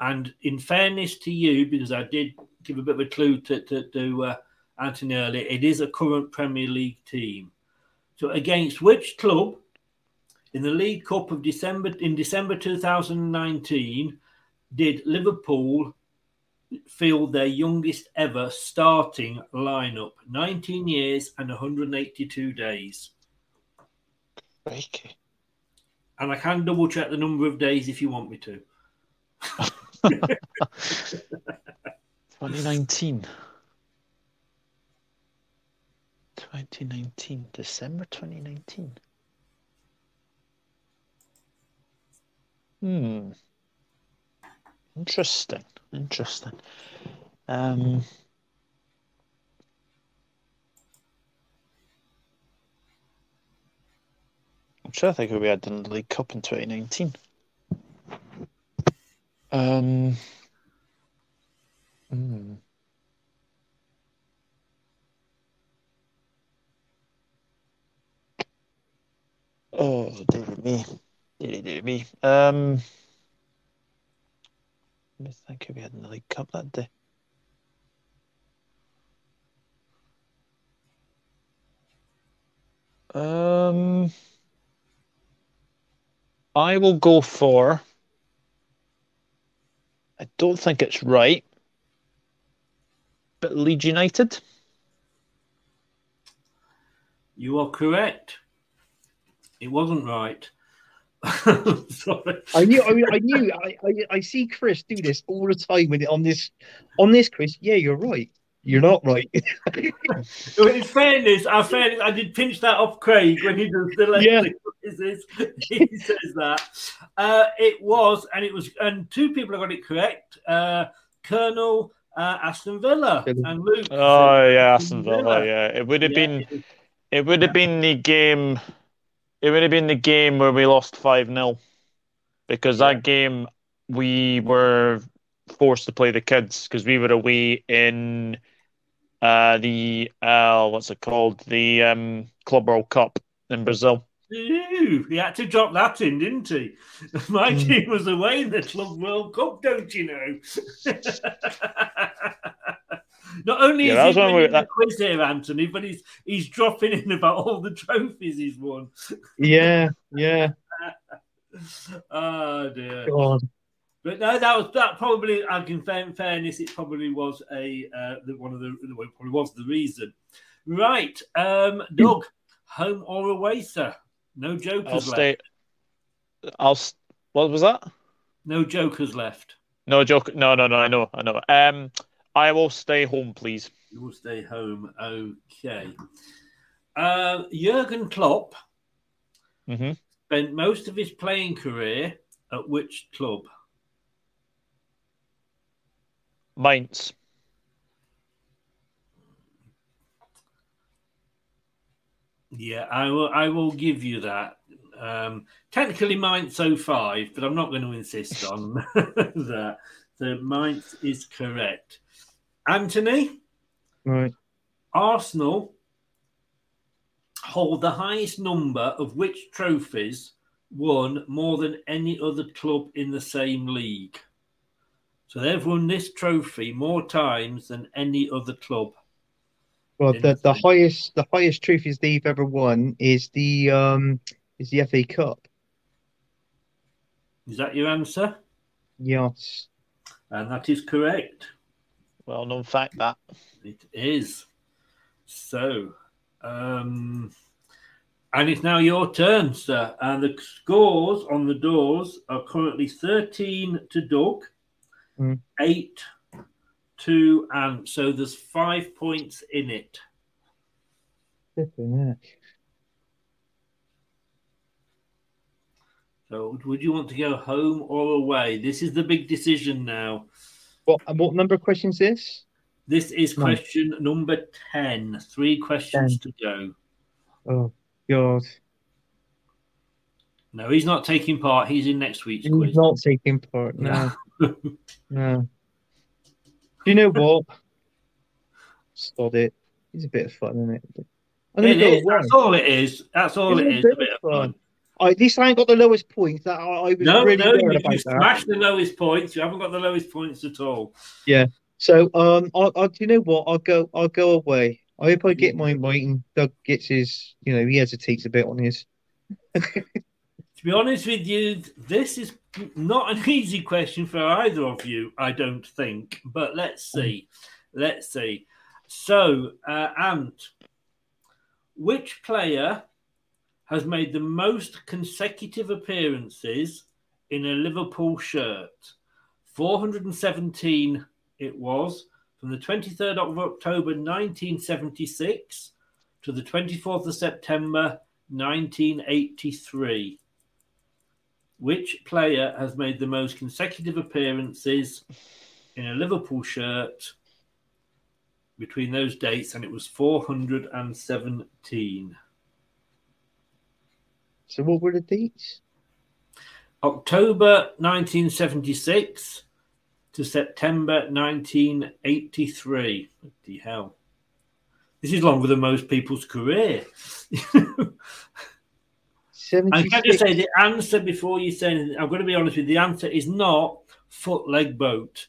And in fairness to you, because I did give a bit of a clue to, to, to uh, Anthony earlier, it is a current Premier League team. So against which club in the League Cup of December in December 2019 did Liverpool field their youngest ever starting lineup? 19 years and 182 days. Crikey. And I can double check the number of days if you want me to. 2019. 2019. December 2019. Hmm. Interesting. Interesting. Um. Trying to think who we had in the League Cup in 2019. Um. hmm. Oh, dear me. Dear, dear me. Um, let me think who we had in the League Cup that day. Um, I will go for. I don't think it's right, but Leeds United. You are correct. It wasn't right. Sorry. I knew, I, I knew, I, I, I see Chris do this all the time with it on this, on this, Chris. Yeah, you're right. You're not right. In fairness, I fairness, I did pinch that off Craig when he does the Yeah. quizzes. He says that uh, it was, and it was, and two people have got it correct. Uh, Colonel uh, Aston Villa and Luke. Oh yeah, Aston Aston Villa. Villa. Yeah, it would have Yeah, been. It would have been the game. It would have been the game where we lost five 0 because that game we were forced to play the kids because we were away in uh, the uh, what's it called the um, Club World Cup in Brazil. Ooh, he had to drop that in, didn't he? My team was away in the Club World Cup, don't you know? Not only Yeah, that is was he when we- winning the that- quiz here, Anthony, but he's he's dropping in about all the trophies he's won. yeah, yeah. oh dear. God. But no, that was that probably. I can in fairness, it probably was a uh, one of the well, probably was the reason. Right, um, Doug, home or away, sir? No jokers I'll left. I'll. What was that? No jokers left. No joke. No, no, no. I know. I know. Um, I will stay home, please. You will stay home. Okay. Uh, Jurgen Klopp hmm spent most of his playing career at which club? Mainz. Yeah, I will. I will give you that. Um, technically, Mainz 05, but I'm not going to insist on that. So Mainz is correct. Anthony, Right. Arsenal hold the highest number of which trophies won more than any other club in the same league. So they've won this trophy more times than any other club. Well, the, the highest the highest trophies they've ever won is the um is the FA Cup. Is that your answer? Yes. And that is correct. Well known fact that. It is. So, um, and it's now your turn, sir. And the scores on the doors are currently 13 to Doug, Mm. 8 two, and So there's five points in it. So would you want to go home or away? This is the big decision now. What and what number of questions is this? This is Nine. question number 10. Three questions to go. Oh God. No, he's not taking part. He's in next week's He's quiz. not taking part. No. No. Do you know what? Sod it. It's a bit of fun, isn't it? I'm It is. That's all it is. That's all It's it a bit A bit of fun. I, at least I ain't got the lowest points. That I, I was No, really no, you, about you smashed the lowest points. You haven't got the lowest points at all. Yeah. So um, I, I, do you know what? I'll go. I'll go away. I hope I get my right, and Doug gets his. You know, he hesitates a bit on his. To be honest with you, this is not an easy question for either of you, I don't think. But let's see. Let's see. So, uh, Ant, which player has made the most consecutive appearances in a Liverpool shirt? 417 it was from the 23rd of October 1976 to the 24th of September 1983. Which player has made the most consecutive appearances in a Liverpool shirt between those dates? And it was 417. So what were the dates? October 1976 to September 1983. What the hell? This is longer than most people's career. And can I just say the answer before you say anything? I'm going to be honest with you. The answer is not foot leg boat.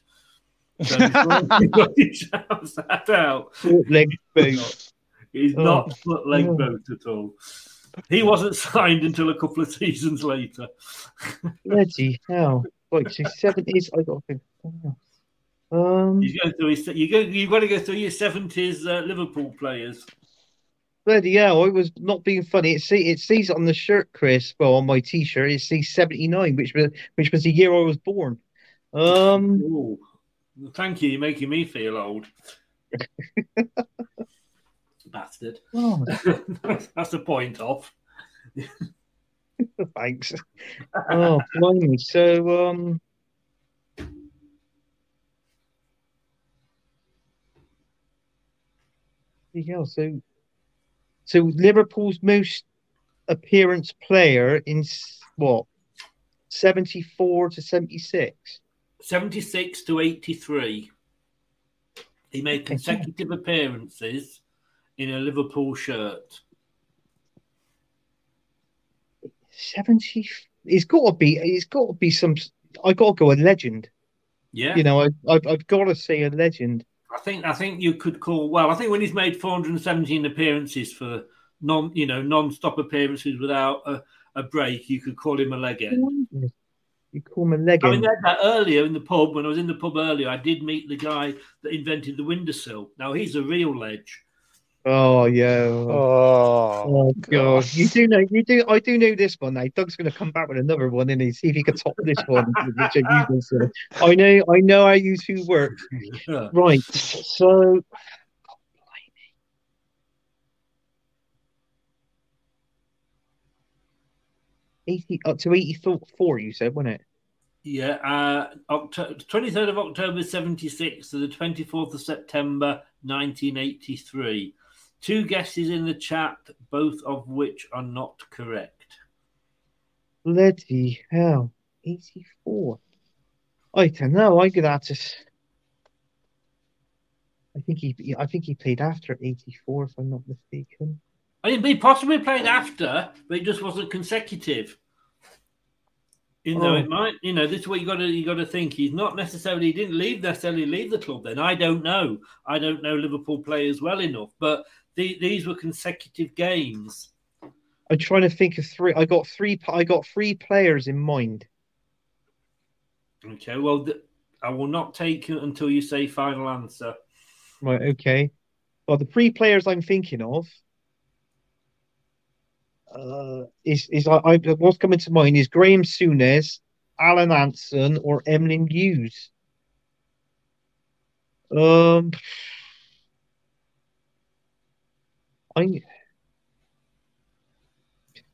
So before anybody shouts that out, Foot leg boat. He's Oh. not foot leg Oh. boat at all. He wasn't signed until a couple of seasons later. Bloody hell! Like so seventies. I got. to think, oh. Um. You go through his, you go. You've got to go through your seventies uh, Liverpool players. Bloody hell! I was not being funny. It see it says on the shirt, Chris. Well, on my T-shirt, it says seventy nine, which was which was the year I was born. Um. Ooh. Thank you. You're making me feel old. Bastard. Oh, That's the point off. thanks. Oh, blimey. So um. Go. So, so Liverpool's most appearance player in what seventy four to seventy six. 76 to 83. He made consecutive appearances in a Liverpool shirt. 70 it's got to be it's got to be some i got to go a legend Yeah. you know I, I've, I've got to say a legend I think I think you could call well. I think when he's made 417 appearances for non you know non-stop appearances without a, a break, you could call him a legend. you call him a legend I mean, that, that earlier in the pub when I was in the pub earlier, I did meet the guy that invented the windowsill. Now he's a real ledge. Oh yeah Oh, oh god you do know you do i do know this one now doug's going to come back with another one and he see if he can top this one which I, use this, I know i know how you two work right so Eighty up to eighty-four. You said, wasn't it? Yeah, uh, October, 23rd of October 76 to the 24th of September 1983. Two guesses in the chat, both of which are not correct. Bloody hell, eighty-four. I don't know. I'm gonna have to. s- I think he. I think he played after eighty-four, if I'm not mistaken. I mean, he possibly played after, but it just wasn't consecutive. You know, Oh. it might. You know, this is what you got to you got to think. He's not necessarily. He didn't leave necessarily leave the club. Then I don't know. I don't know Liverpool players well enough, but the, these were consecutive games. I'm trying to think of three. I got three. I got three players in mind. Okay, well, th- I will not take you until you say final answer. Right, okay. Well, the three players I'm thinking of uh, is is I, I what's coming to mind is Graham Souness, Alan Hansen, or Emlyn Hughes. Um, I. Do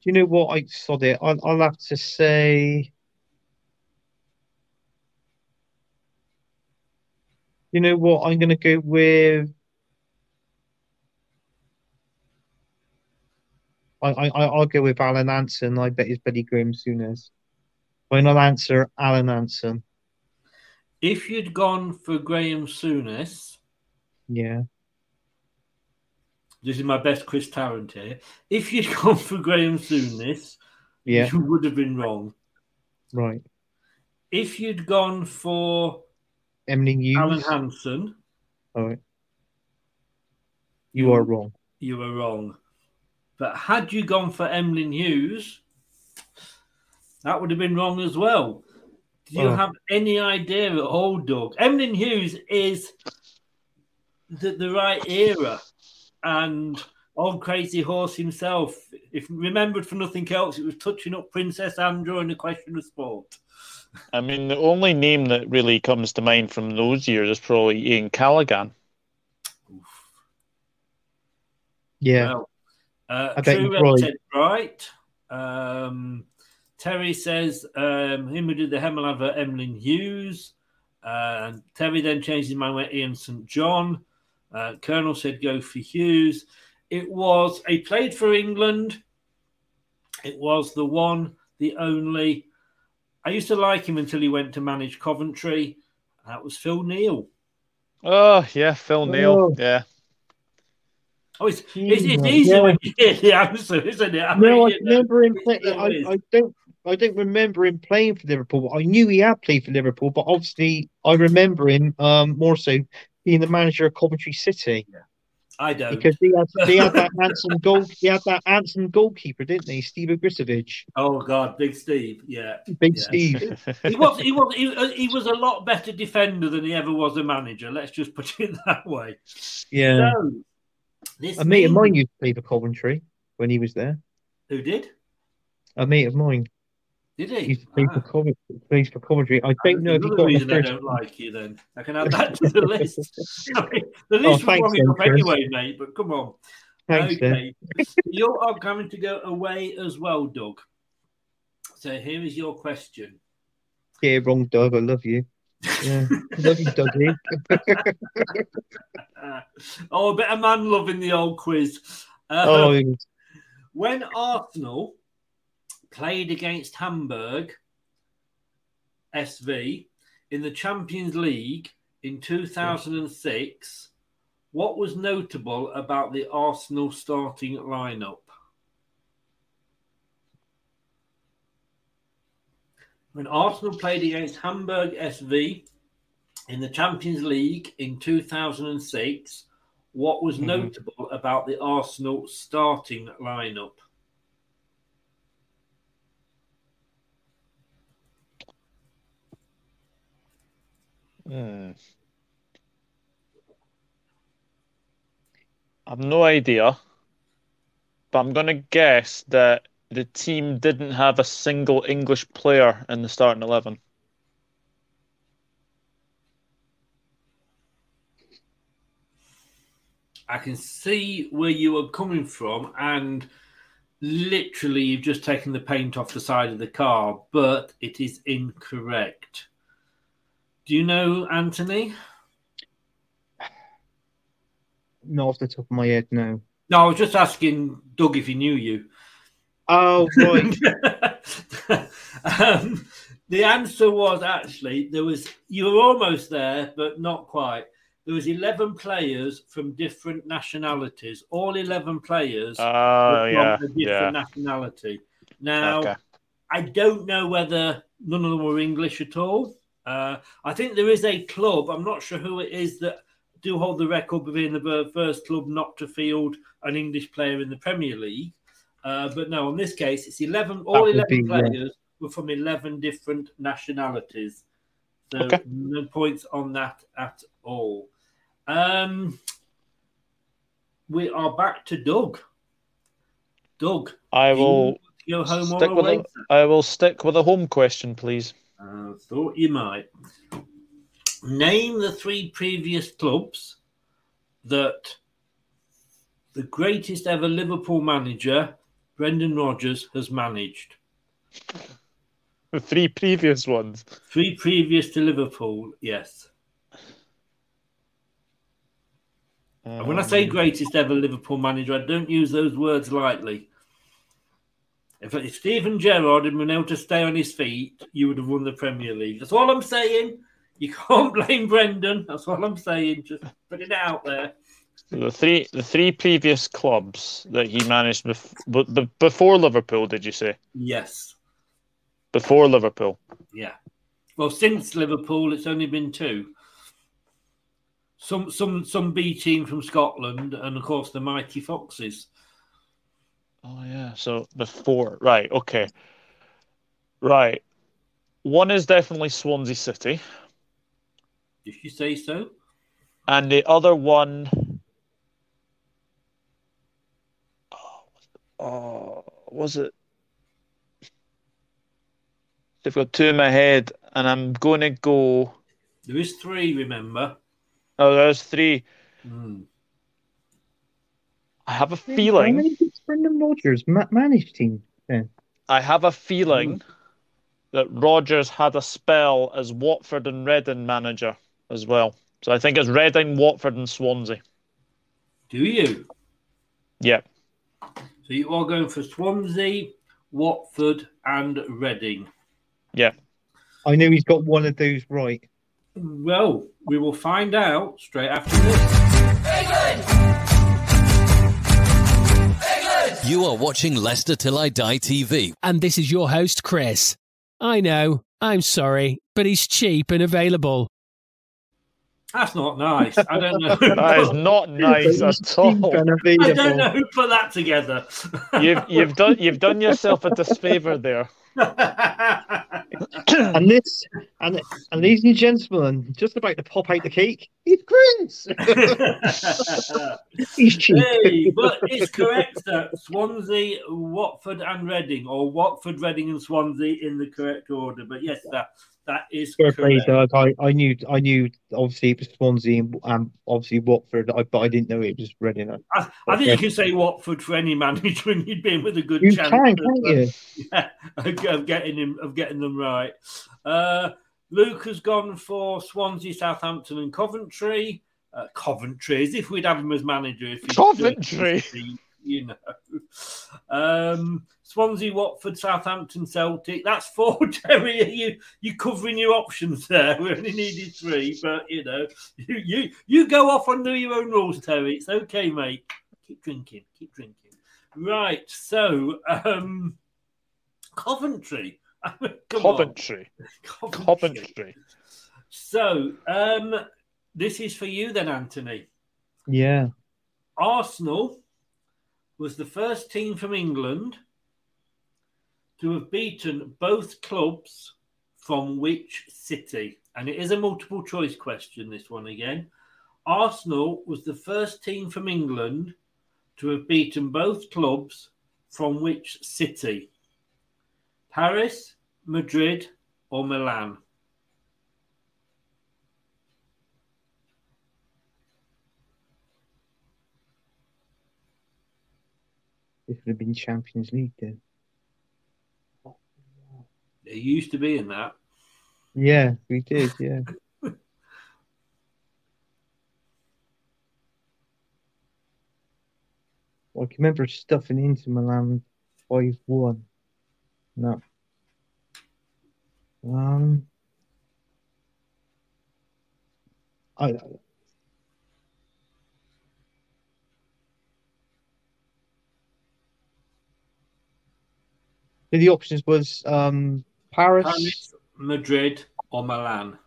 you know what? I saw it. I'll, I'll have to say. You know what? I'm going to go with. I, I, I'll go with Alan Hansen. I bet it's Betty Graham Souness. Final answer, Alan Hansen. If you'd gone for Graham Souness, Yeah. This is my best Chris Tarrant here. If you'd gone for Graham Souness, Yeah. you would have been wrong. Right. If you'd gone for Emlyn Hughes. Alan Hansen, All right. You are wrong. you were wrong. But had you gone for Emlyn Hughes, that would have been wrong as well. Do you Oh. have any idea at all, Doug? Emlyn Hughes is the, the right era, and old Crazy Horse himself, if remembered for nothing else, it was touching up Princess Andrew in a question of sport. I mean, the only name that really comes to mind from those years is probably Ian Callaghan. Yeah. Well, uh, I True you're right. said right. Um, Terry says um, him who did the Hemel Emlyn Hughes. Uh, Terry then changed his mind went Ian St. John. Uh, Colonel said go for Hughes. It was he played for England. It was the one, the only. I used to like him until he went to manage Coventry. That was Phil Neal. Oh, yeah, Phil Neal. Oh. Yeah. Oh, it's, it's, it's easy yeah. when you hear the answer, isn't it? I No, I mean, you remember him it I. I don't. I don't remember him playing for Liverpool. I knew he had played for Liverpool, but obviously I remember him um, more so being the manager of Coventry City Yeah. I don't. because he had he had that handsome goal. He had that handsome goalkeeper, didn't he, Steve Ogrizovic? Oh God, Big Steve, yeah. Big Yeah. Steve. He was he was he, uh, he was a lot better defender than he ever was a manager. Let's just put it that way. Yeah. So, this A mate of mine used to play for Coventry when he was there. Who did? A mate of mine Did he? to play for Coventry. Plays for Coventry. I don't know if got the reason I don't like you. Then I can add that to the list. I mean, the Oh, list was thanks long then, anyway, mate. But come on. Thanks, okay, you are going to go away as well, Doug. So here is your question. Yeah, wrong, Doug. I love you. Yeah, love you, Dougie. oh, a bit of man love in the old quiz. Uh, oh, he when Arsenal played against Hamburg SV in the Champions League in 2006, what was notable about the Arsenal starting lineup? When Arsenal played against Hamburg SV in the Champions League in 2006, what was Mhm. notable about the Arsenal starting lineup? Hmm. I've no idea, but I'm going to guess that the team didn't have a single English player in the starting 11. I can see where you are coming from, and literally you've just taken the paint off the side of the car, but it is incorrect. Do you know Anthony? not off the top of my head, no. No, I was just asking Doug if he knew you. Oh, right. um, the answer was actually there was you were almost there, but not quite. There was eleven players from different nationalities. All eleven players Oh, were yeah, from a different yeah. nationality. Now, Okay. I don't know whether none of them were English at all. Uh, I think there is a club. I'm not sure who it is that do hold the record of being the first club not to field an English player in the Premier League. Uh, but no, in this case, it's 11. All 11 be, yeah. players were from 11 different nationalities. So Okay. no points on that at all. Um, we are back to Doug. Doug, I do you will want home stick or with a, I will stick with a home question, please. I thought you might. Name the three previous clubs that the greatest ever Liverpool manager, Brendan Rodgers, has managed. The three previous ones. Three previous to Liverpool, yes. And when I say Um, greatest ever Liverpool manager, I don't use those words lightly. If, if Steven Gerrard had been able to stay on his feet, you would have won the Premier League. That's all I'm saying. You can't blame Brendan. That's all I'm saying. Just put it out there. the three the three previous clubs that he managed bef- before Liverpool, did you say? Yes. Before Liverpool. Yeah. Well, since Liverpool, it's only been two. Some some some B team from Scotland, and of course the mighty Foxes. Oh yeah. So before right, okay. Right. One is definitely Swansea City. Did you say so? And the other one oh was it I've got two in my head and I'm gonna go There is three. Remember. Oh there's three. Hmm. I have a How feeling many did Brendan Rodgers ma- manage team then? I have a feeling hmm. that Rodgers had a spell as Watford and Reading manager as well. So I think it's Reading, Watford, and Swansea. Do you? Yeah. So you are going for Swansea, Watford, and Reading. Yeah. I know he's got one of those right. Well, we will find out straight after this. You are watching Leicester Till I Die TV. And this is your host, Chris. I know, I'm sorry, but he's cheap and available. That's not nice. I don't know. That is not nice at all. I don't know who put that together. You've you've done you've done yourself a disfavour there. and this, and and ladies and gentlemen, just about to pop out the cake. It's Chris. He's cheap. Hey, but it's correct that Swansea, Watford, and Reading, or Watford, Reading, and Swansea in the correct order. But yes, that that is Fair play, correct. Doug. I, I knew, I knew. Obviously, it was Swansea and um, obviously Watford. I, but I didn't know it was Reading. I, I think you can say Watford for any manager, and you'd be in with a good You chance can, of, can't you? yeah, of of getting him of getting them right. Uh, Luke has gone for Swansea, Southampton, and Coventry. Uh, Coventry, as if we'd have him as manager. If he's Coventry. you know. Um, Swansea, Watford, Southampton, Celtic. That's four, Terry. You you covering your options there. We only needed three, but you know, you you, you go off and do your own rules, Terry. It's okay, mate. Keep drinking, keep drinking. Right, so um Coventry. Coventry. Coventry. Coventry. So um this is for you then, Anthony. Yeah. Arsenal was the first team from England to have beaten both clubs from which city? And it is a multiple choice question, this one again. Arsenal was the first team from England to have beaten both clubs from which city? Paris, Madrid, or Milan? Have been Champions League then. It used to be in that. Yeah, we did. Yeah. I can remember stuffing into Milan five one. No. Um. I the options was um Paris, Paris, Madrid, or Milan?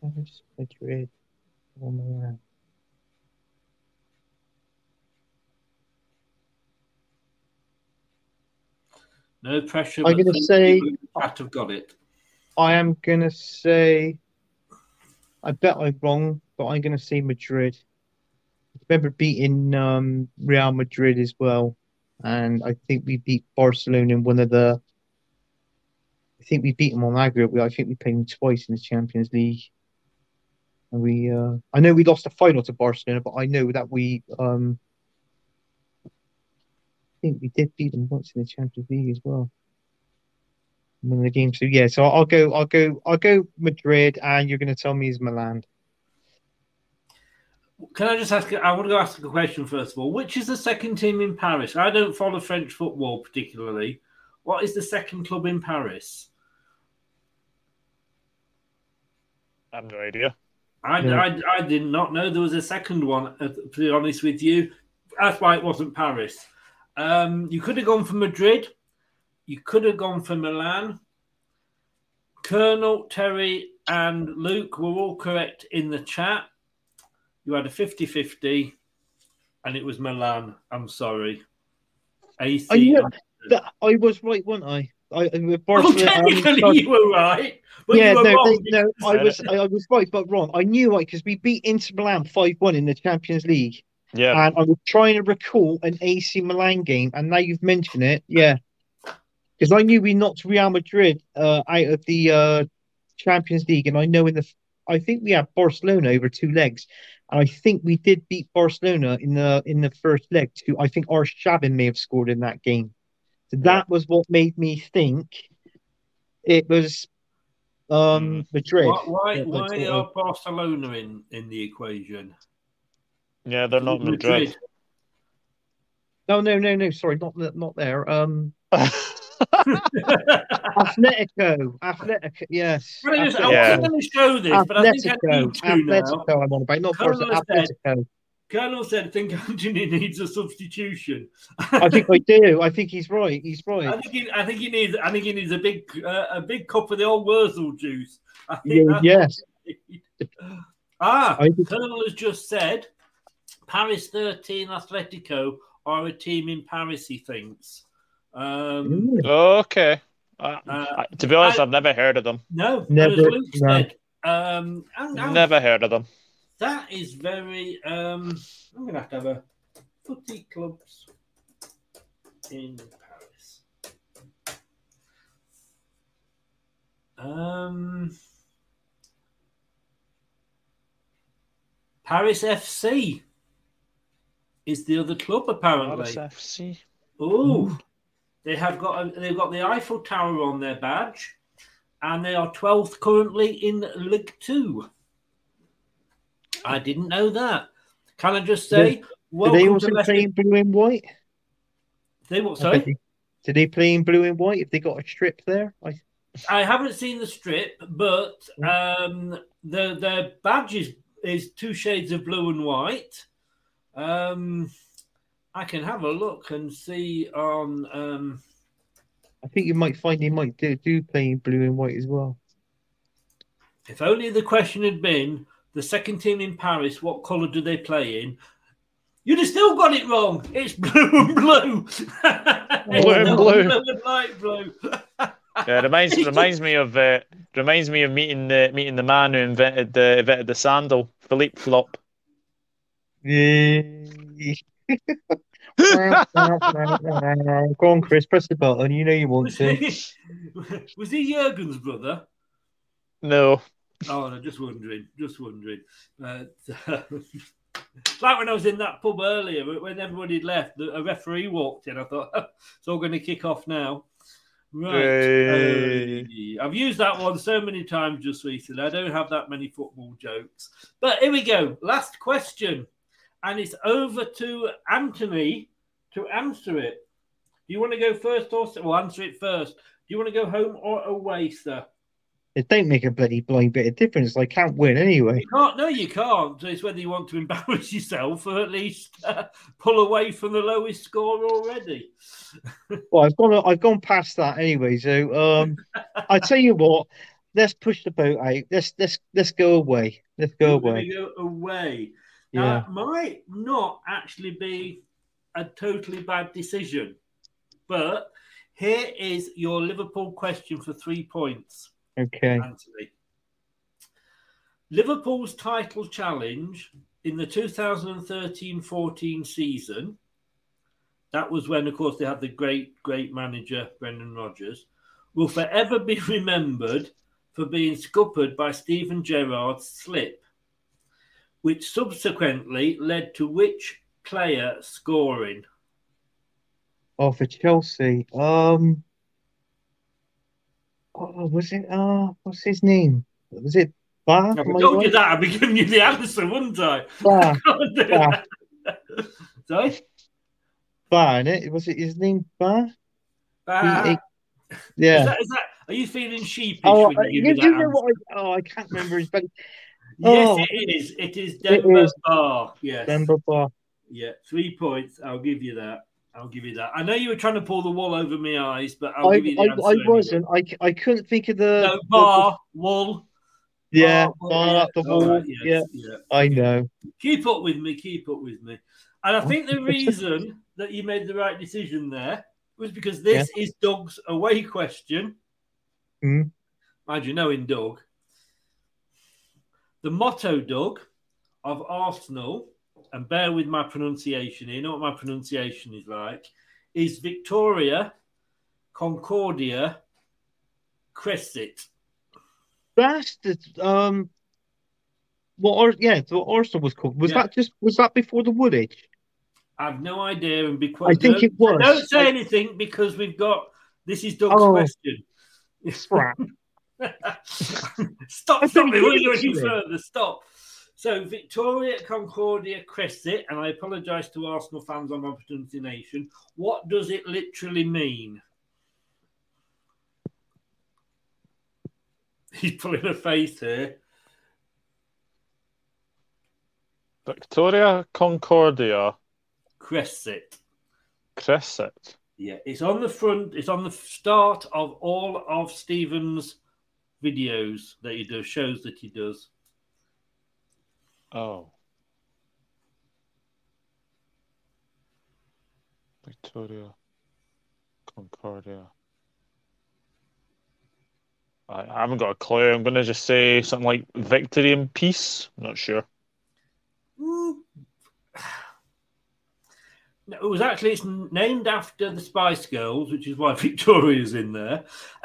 Paris, Madrid, or Milan. No pressure. I'm gonna say- people in the chat have got it. I am gonna say. I bet I'm wrong, but I'm gonna say Madrid. Remember beating um, Real Madrid as well, and I think we beat Barcelona in one of the. I think we beat them on aggregate. I think we played them twice in the Champions League. And we, uh, I know we lost the final to Barcelona, but I know that we, um, I think we did beat them once in the Champions League as well. One of the games. So yeah, so I'll go, I'll go, I'll go Madrid, and you're going to tell me is Milan. Can I just ask? I want to ask a question first of all. Which is the second team in Paris? I don't follow French football particularly. What is the second club in Paris? I have no idea. I, Yeah. I, I did not know there was a second one. uh, To be honest with you, that's why it wasn't Paris. Um, you could have gone for Madrid. You could have gone for Milan. Colonel, Terry, and Luke were all correct in the chat. You had a 50 50, and it was Milan. I'm sorry. AC. I knew that I was right, wasn't I? I I- with Well, Barcelona. I mean, technically, you were right. But yeah, you were no, wrong they- no, I because- was I, I was right, but wrong. I knew right because we beat Inter Milan five one in the Champions League, Yeah. and I was trying to recall an AC Milan game, and now you've mentioned it, yeah, because I knew we knocked Real Madrid uh, out of the uh, Champions League, and I know in the I think we had Barcelona over two legs, and I think we did beat Barcelona in the in the first leg too. I think Arshavin may have scored in that game, so that was what made me think it was um Madrid. Why, why, why that's what I- are Barcelona in, in the equation? Yeah, they're not Madrid. No, no, no, no. Sorry, not not there. Um, Atletico, Atletico. Yes, Can I, I was going to show this, but I think I Atletico, need to now. Atletico. I'm on about not Colonel Barca, said- Atletico. Colonel said, I think Anthony needs a substitution. I think I do. I think he's right. He's I right. think he, I think he needs. I think he needs a big, uh, a big cup of the old Wurzel juice. I think Yeah, yes. Ah, I think- Colonel has just said, Paris 13 Atletico are a team in Paris. He thinks. Um, Okay. Uh, Uh, to be honest, I- I've never heard of them. no, Never- but as Luke no. said, um, and- and Never heard of them. That is very. Um, I'm going to have to have a footy clubs in Paris. Um, Paris FC is the other club apparently. Paris FC. Oh, they have got a, they've got the Eiffel Tower on their badge, and they are twelfth currently in League Two. I didn't know that. Can I just say, Do welcome they also Leicester- play in blue and white? They what? Sorry, they- Do they play in blue and white? If they got a strip there, I, I haven't seen the strip, but um, the the badge is, is two shades of blue and white. Um, I can have a look and see on. Um, I think you might find they might do, do play in blue and white as well. If only the question had been the second team in Paris, what colour do they play in? You'd have still got it wrong. It's blue and blue. Blue and not blue. and light blue. Yeah, reminds reminds me of uh, reminds me of meeting the meeting the man who invented the invented the sandal, Philippe Flop. Yeah. Go on, Chris. Press the button. You know you want Was to. he, was he Jurgen's brother? No, Oh, no, just wondering, just wondering. Uh, like when I was in that pub earlier, when everybody had left, the- a referee walked in. I thought it's all going to kick off now. Right. Hey. Uh, I've used that one so many times just recently. I don't have that many football jokes. But here we go. Last question. And it's over to Anthony to answer it. Do you want to go first or well answer it first? Do you want to go home or away, sir? It don't make a bloody blind bit of difference. I can't win anyway. You can't. No, you can't. It's whether you want to embarrass yourself or at least uh, pull away from the lowest score already. Well, I've gone. I've gone past that anyway. So, um, I tell you what. Let's push the boat out. Let's let's let's go away. Let's go You're away. Go away. Yeah. Might not actually be a totally bad decision, but Here is your Liverpool question for three points, Okay. Anthony. Liverpool's title challenge in the 2013 14 season, that was when, of course, they had the great, great manager, Brendan Rodgers, will forever be remembered for being scuppered by Steven Gerrard's slip, which subsequently led to which player scoring? Oh, for Chelsea. Um. Oh, was it? Uh, what's his name? Was it Bar? If I told you that, I'd be giving you the answer, wouldn't I? Bar. Can't Bar. that. Sorry? Bar, innit? Was it his name? Bar? Bar. He- he- Is that, is that, are you feeling sheepish Oh, when uh, you you, give me you that know what? I, oh, I can't remember his. But Yes, Oh. it is. is It Denver is. Bar. Yes. Demba Ba. Yeah, three points. I'll give you that. I'll give you that. I know you were trying to pull the wall over my eyes, but I'll I, give you the I, answer. I anyway. wasn't. I, I couldn't think of the. No, bar, the- yeah, bar, bar yeah. up the wall. right, yes, yeah, yeah. I know. Keep up with me. Keep up with me. And I think the reason that you made the right decision there was because this is Doug's away question. Hmm. Mind you, knowing Doug, the motto, Doug, of Arsenal, and bear with my pronunciation here, you know what my pronunciation is like, is Victoria Concordia Crescit. That's the um. What? Ar- yeah, what Arsenal was called. Was Yeah. that just? Was that before the Woolwich? I've no idea, and because I think it was. Don't say I- anything because we've got this is Doug's Oh. question. Crap. stop, stop thought me. We're going any further. Stop. So, Victoria Concordia Crescit, and I apologise to Arsenal fans on my pronunciation. What does it literally mean? He's pulling a face here. Victoria Concordia Crescit. Crescit. Yeah, it's on the front. It's on the start of all of Stephen's videos that he does, shows that he does. Oh. Victoria Concordia. I, I haven't got a clue. I'm going to just say something like victory and peace. I'm not sure. Mm. No, it was actually it's named after the Spice Girls, which is why Victoria's in there.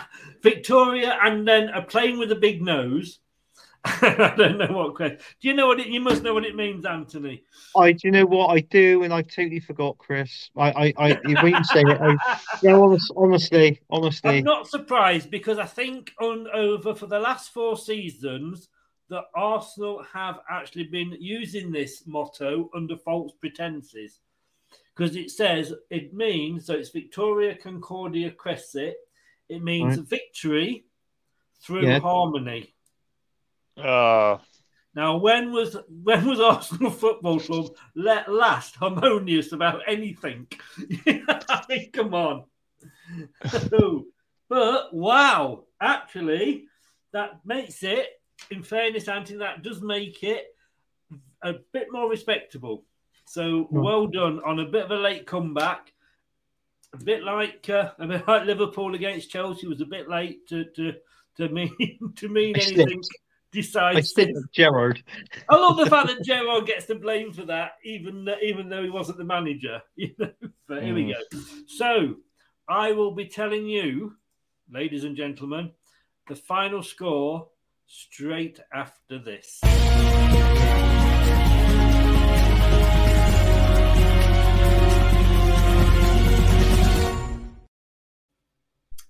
Victoria, and then a plane with a big nose. I don't know what. question. Do you know what it? You must know what it means, Anthony. I do you know what I do, and I totally forgot, Chris. I, I, I when you say it, I, honestly, honestly, I'm not surprised because I think on over for the last four seasons that Arsenal have actually been using this motto under false pretenses because it says it means so it's Victoria Concordia Crescit. It means Right. victory through Yeah. harmony. Uh, Now, when was when was Arsenal Football Club let last harmonious about anything? I mean, come on. but wow, actually, that makes it. In fairness, Anthony, that does make it a bit more respectable. So well done on a bit of a late comeback. A bit like uh, a bit like Liverpool against Chelsea was a bit late to to to mean to mean I anything I decisive. stick Gerrard. I love the fact that Gerrard gets the blame for that, even even though he wasn't the manager. You know, but here we Mm. go. So I will be telling you, ladies and gentlemen, the final score straight after this.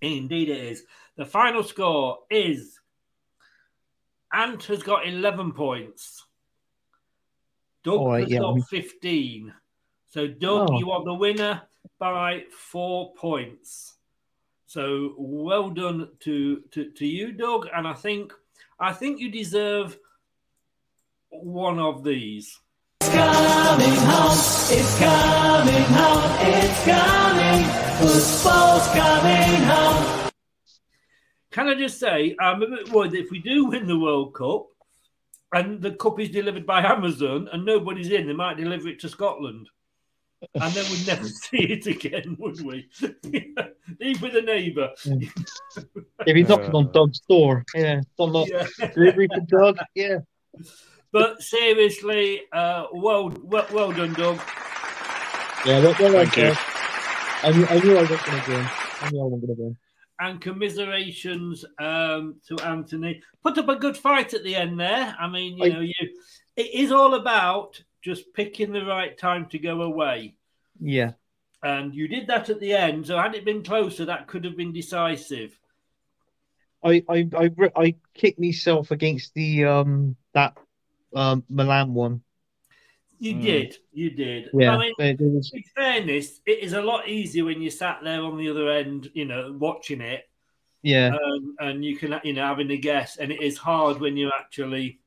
Indeed, it is. The final score is Ant has got 11 points. Doug All right, has yeah, got 15. So, Doug, Oh. you are the winner by four points. So, well done to, to, to you, Doug. And I think I think you deserve one of these. coming home, it's coming home, it's coming, football's coming home. Can I just say, I'm a bit worried if we do win the World Cup and the cup is delivered by Amazon and nobody's in, they might deliver it to Scotland. and then we'd never see it again, would we? Leave with a neighbour. If he's knocking on Doug's door, yeah, don't knock. Yeah. Delivery for Doug, yeah. But seriously, uh, well, well, well done, Doug. Yeah, well, well Thank you. done. I knew, I knew I wasn't going to win. I knew I wasn't going to win. And commiserations um, to Anthony. Put up a good fight at the end there. I mean, you I- know, you it is all about just picking the right time to go away. Yeah. And you did that at the end. So had it been closer, that could have been decisive. I, I, I, I kicked myself against the um that um Milan one. You Hmm. did. You did. Yeah, I mean, it- it was- in fairness, it is a lot easier when you sat there on the other end, you know, watching it. Yeah. Um, and you can, you know, having a guess. And it is hard when you're actually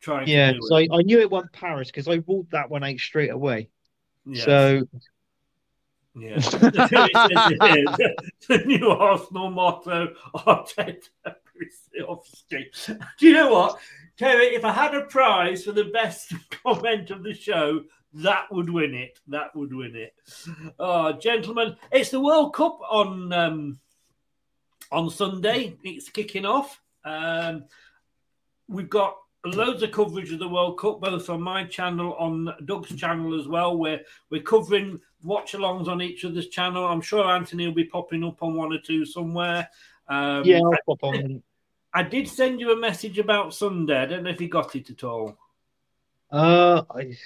trying Yeah, to so. I, I knew it won Paris because I ruled that one out straight away. Yes. So Yeah. the new Arsenal motto, Arteta Brzezinski. Do you know what? Terry, if I had a prize for the best comment of the show, that would win it. That would win it. Oh, gentlemen, it's the World Cup on um, on Sunday. It's kicking off. Um, we've got loads of coverage of the World Cup, both on my channel, on Doug's channel as well. We're we're covering watch alongs on each other's channel. I'm sure Anthony will be popping up on one or two somewhere. Um, yeah, I'll pop on. I did send you a message about Sunday. I don't know if you got it at all. Uh, I,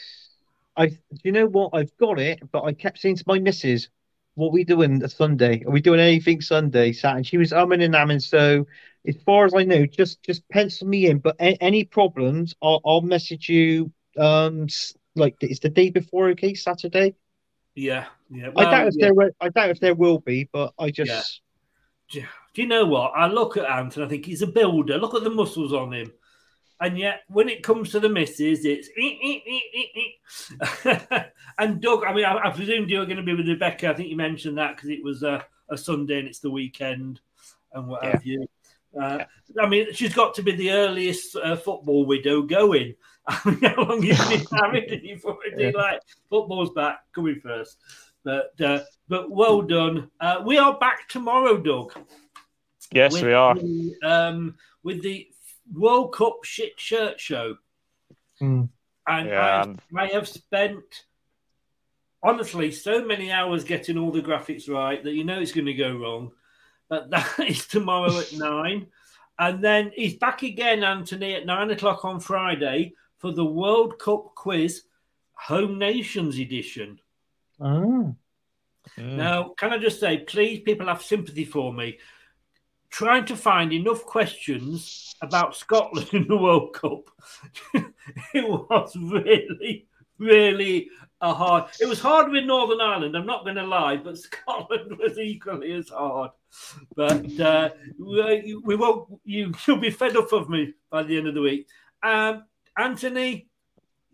I, do you know what? I've got it, but I kept saying to my missus, "What we doing Sunday? Are we doing anything Sunday?" Sat and she was umming and ahhing. So, as far as I know, just just pencil me in. But a- any problems, I'll I'll message you. Um, like it's the day before, okay, Saturday. Yeah, yeah. I doubt Well, if yeah. there will. I doubt if there will be, but I just. Do you know what? I look at Ant and I think he's a builder. Look at the muscles on him. And yet, when it comes to the misses, it's. and Doug, I mean, I, I presumed you were going to be with Rebecca. I think you mentioned that because it was a, a Sunday and it's the weekend and what have you. Uh, I mean, she's got to be the earliest uh, football widow going. I mean, how long you been married? And you've already Yeah. like football's back coming first. But uh, but well done. Uh, we are back tomorrow, Doug. Yes, we are. the, um, with the World Cup shit shirt show, Hmm. and Yeah, I, I have spent honestly so many hours getting all the graphics right that you know it's going to go wrong. But that is tomorrow at nine, and then he's back again, Anthony, at nine o'clock on Friday for the World Cup quiz, Home Nations edition. Oh. Now, can I just say, please, people have sympathy for me. Trying to find enough questions about Scotland in the World Cup. it was really, really a hard. It was hard with Northern Ireland. I'm not going to lie, but Scotland was equally as hard. But uh, we, we won't. You, you'll be fed up of me by the end of the week. Um, Anthony,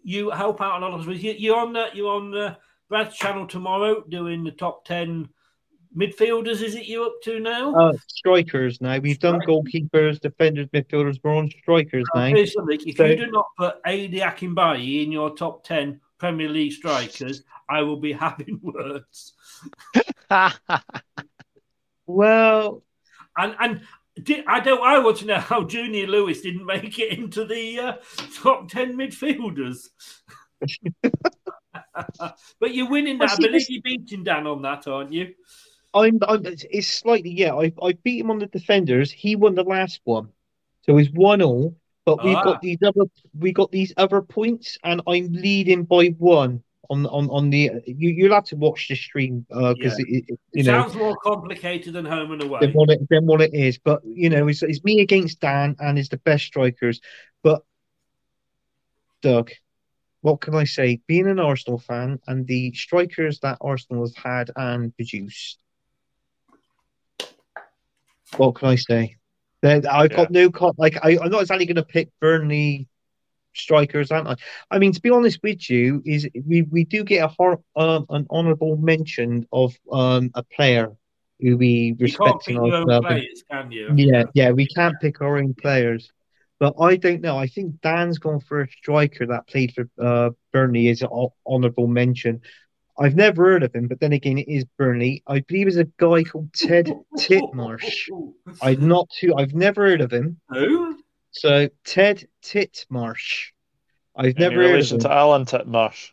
you help out a lot of us. You, you're on. Uh, you're on. Uh, Brad's channel tomorrow doing the top 10 midfielders. Is it you up to now? Uh, strikers now. We've done goalkeepers, defenders, midfielders. We're on strikers I'll now. something, if So- you do not put Ade Akinbiyi in your top 10 Premier League strikers, I will be having words. Well, and and di- I don't. I want to know how Junior Lewis didn't make it into the uh, top 10 midfielders. but you're winning that. I believe you're beating Dan on that, aren't you? I'm, I'm. It's slightly, yeah. I, I beat him on the defenders. He won the last one, so it's one all. But we've Ah. got these other, we got these other points, and I'm leading by one on on on the. You you'll have to watch the stream because Yeah. it, it, It know sounds more complicated than home and away. than what it than what it is. But you know, it's, it's me against Dan, and it's the best strikers. But Doug, what can I say? Being an Arsenal fan and the strikers that Arsenal has had and produced, what can I say? Then I've got no co- like I, I'm not exactly going to pick Burnley strikers, aren't I? I mean, to be honest with you, is we, we do get a hor- um, an honourable mention of um a player who we You can't respect pick in your own players, can you? Yeah, yeah, we can't pick our own players. But I don't know. I think Dan's gone for a striker that played for uh, Burnley as an honourable mention. I've never heard of him, but then again, it is Burnley. I believe there's a guy called Ted Titmarsh. I'm not too. I've never heard of him. Who? So Ted Titmarsh. I've Any never heard of him. to Alan Titmarsh?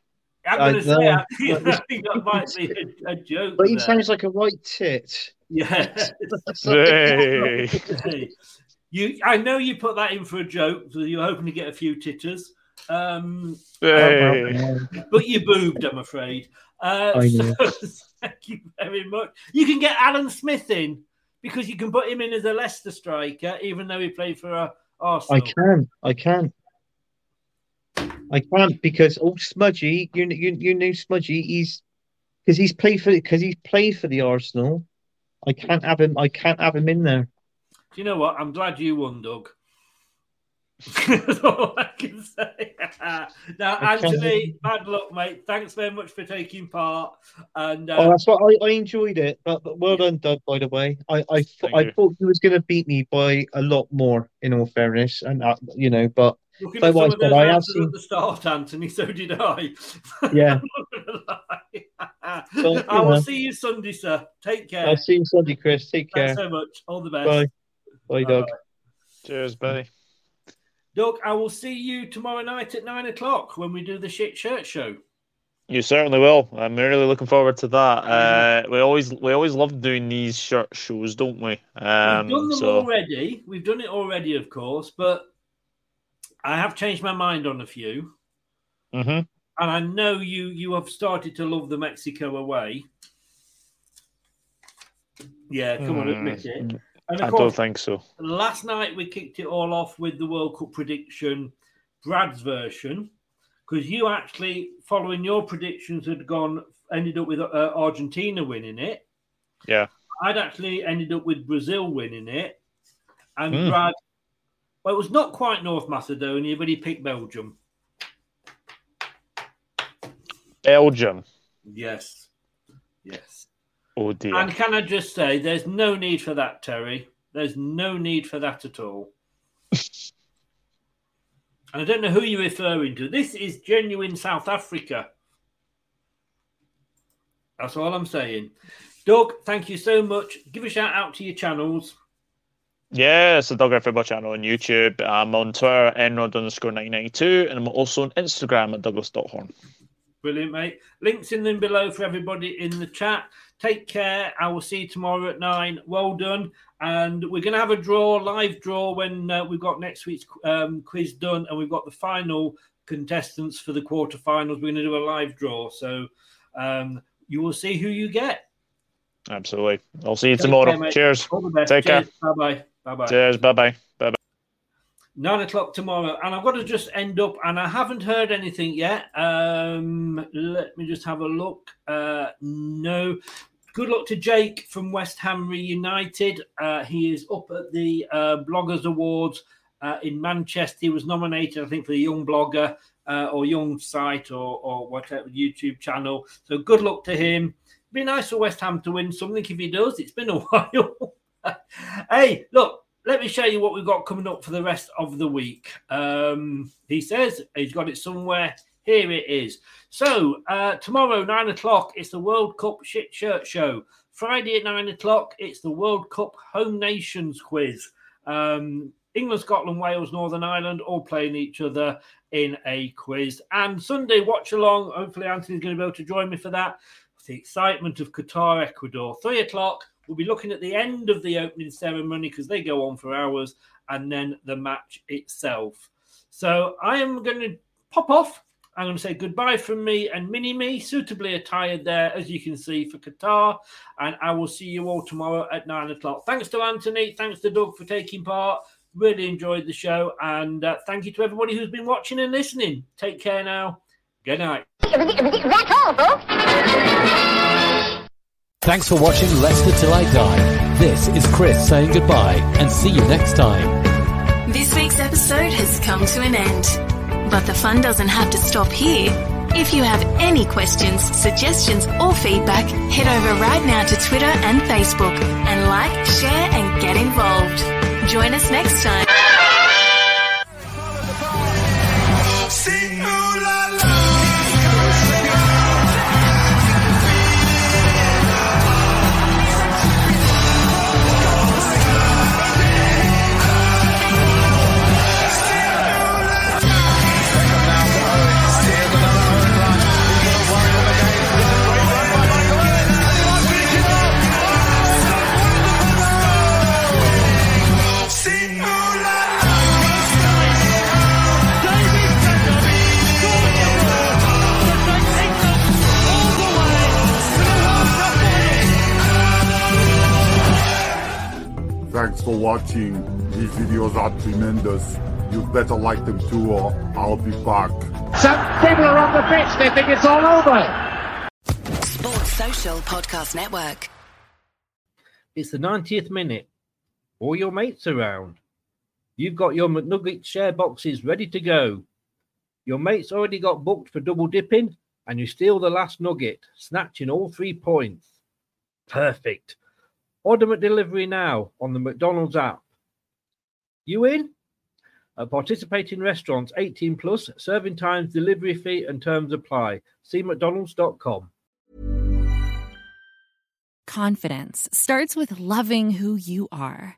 I'm going to say, know. I think that might be a, a joke. But he there. sounds like a right tit. Yeah. Hey. you, I know you put that in for a joke, so you're hoping to get a few titters. Um, Hey. but you boobed, I'm afraid. Uh, I know. so thank you very much. You can get Alan Smith in because you can put him in as a Leicester striker, even though he played for uh, I Arsenal. can. I can. I can't because oh Smudgy, you you you know Smudgy. He's because he's played for because he's played for the Arsenal. I can't have him. I can't have him in there. Do you know what? I'm glad you won, Doug. That's all I can say. now, I Anthony, bad luck, mate. Thanks very much for taking part. And uh, Oh, that's what I, I enjoyed it. But, but well done, Doug. By the way, I I, th- I you. thought he was going to beat me by a lot more. In all fairness, and uh, you know, but looking at some I of said, those I have seen. at the start, Anthony, so did I. Yeah. I will know. see you Sunday, sir. Take care. I'll see you Sunday, Chris. Take care. Thanks so much. All the best. Bye. Bye, Doug. Cheers, buddy. Doug, I will see you tomorrow night at nine o'clock when we do the shit shirt show. You certainly will. I'm really looking forward to that. Uh, we always we always love doing these shirt shows, don't we? Um, We've done them so already. We've done it already, of course, but I have changed my mind on a few. Mhm. And I know you you have started to love the Mexico away. Yeah, come on, admit it. Mm, I of don't think so. last night we kicked it all off with the World Cup prediction, Brad's version, because you actually, following your predictions, had gone ended up with uh, Argentina winning it. Yeah. I'd actually ended up with Brazil winning it, and Hmm. Brad. Well, it was not quite North Macedonia, but he picked Belgium. Belgium. Yes, yes. Oh dear. And can I just say, there's no need for that, Terry. There's no need for that at all. and I don't know who you're referring to. This is genuine South Africa. That's all I'm saying. Doug, thank you so much. Give a shout out to your channels. Yeah, it's the Dog Football channel on YouTube. I'm on Twitter, enrod underscore 992, and I'm also on Instagram at Douglas.horn. Brilliant, mate. Links in them below for everybody in the chat. Take care. I will see you tomorrow at nine. Well done. And we're going to have a draw, live draw, when uh, we've got next week's um, quiz done and we've got the final contestants for the quarterfinals. We're going to do a live draw. So um, you will see who you get. Absolutely. I'll see you Take tomorrow. care. Cheers. All the best. Take Cheers. care. Bye bye. Bye bye. Cheers. Bye bye. Nine o'clock tomorrow, and I've got to just end up, and I haven't heard anything yet. Um, let me just have a look. Uh, no. Good luck to Jake from West Ham United. Uh, he is up at the uh, Bloggers Awards uh, in Manchester. He was nominated, I think, for the Young Blogger uh, or Young Site or, or whatever YouTube channel. So good luck to him. Be nice for West Ham to win something if he does. It's been a while. hey, look, let me show you what we've got coming up for the rest of the week. Um, he says he's got it somewhere. Here it is. So uh, tomorrow, nine o'clock, it's the World Cup shit shirt show. Friday at nine o'clock, it's the World Cup home nations quiz. Um, England, Scotland, Wales, Northern Ireland all playing each other in a quiz. And Sunday, watch along. Hopefully, Anthony's going to be able to join me for that. The excitement of Qatar, Ecuador. Three o'clock, we'll be looking at the end of the opening ceremony because they go on for hours, and then the match itself. So I am going to pop off. I'm going to say goodbye from me and Mini Me, suitably attired there, as you can see, for Qatar. And I will see you all tomorrow at nine o'clock. Thanks to Anthony. Thanks to Doug for taking part. Really enjoyed the show. And uh, thank you to everybody who's been watching and listening. Take care now. Good night. That's all, folks. Thanks for watching Leicester Till I Die. This is Chris saying goodbye and see you next time. This week's episode has come to an end. But the fun doesn't have to stop here. If you have any questions, suggestions, or feedback, head over right now to Twitter and Facebook and like, share, and get involved. Join us next time. Watching. These videos are tremendous. You better like them too, or I'll be back. Some people are on the pitch, they think it's all over. Sports Social Podcast Network. It's the 90th minute. All your mates around. You've got your McNugget share boxes ready to go. Your mates already got booked for double dipping, and you steal the last nugget, snatching all three points. Perfect. Order McDelivery now on the McDonald's app. You in? At participating restaurants 18 plus, serving times, delivery fee, and terms apply. See McDonald's.com. Confidence starts with loving who you are.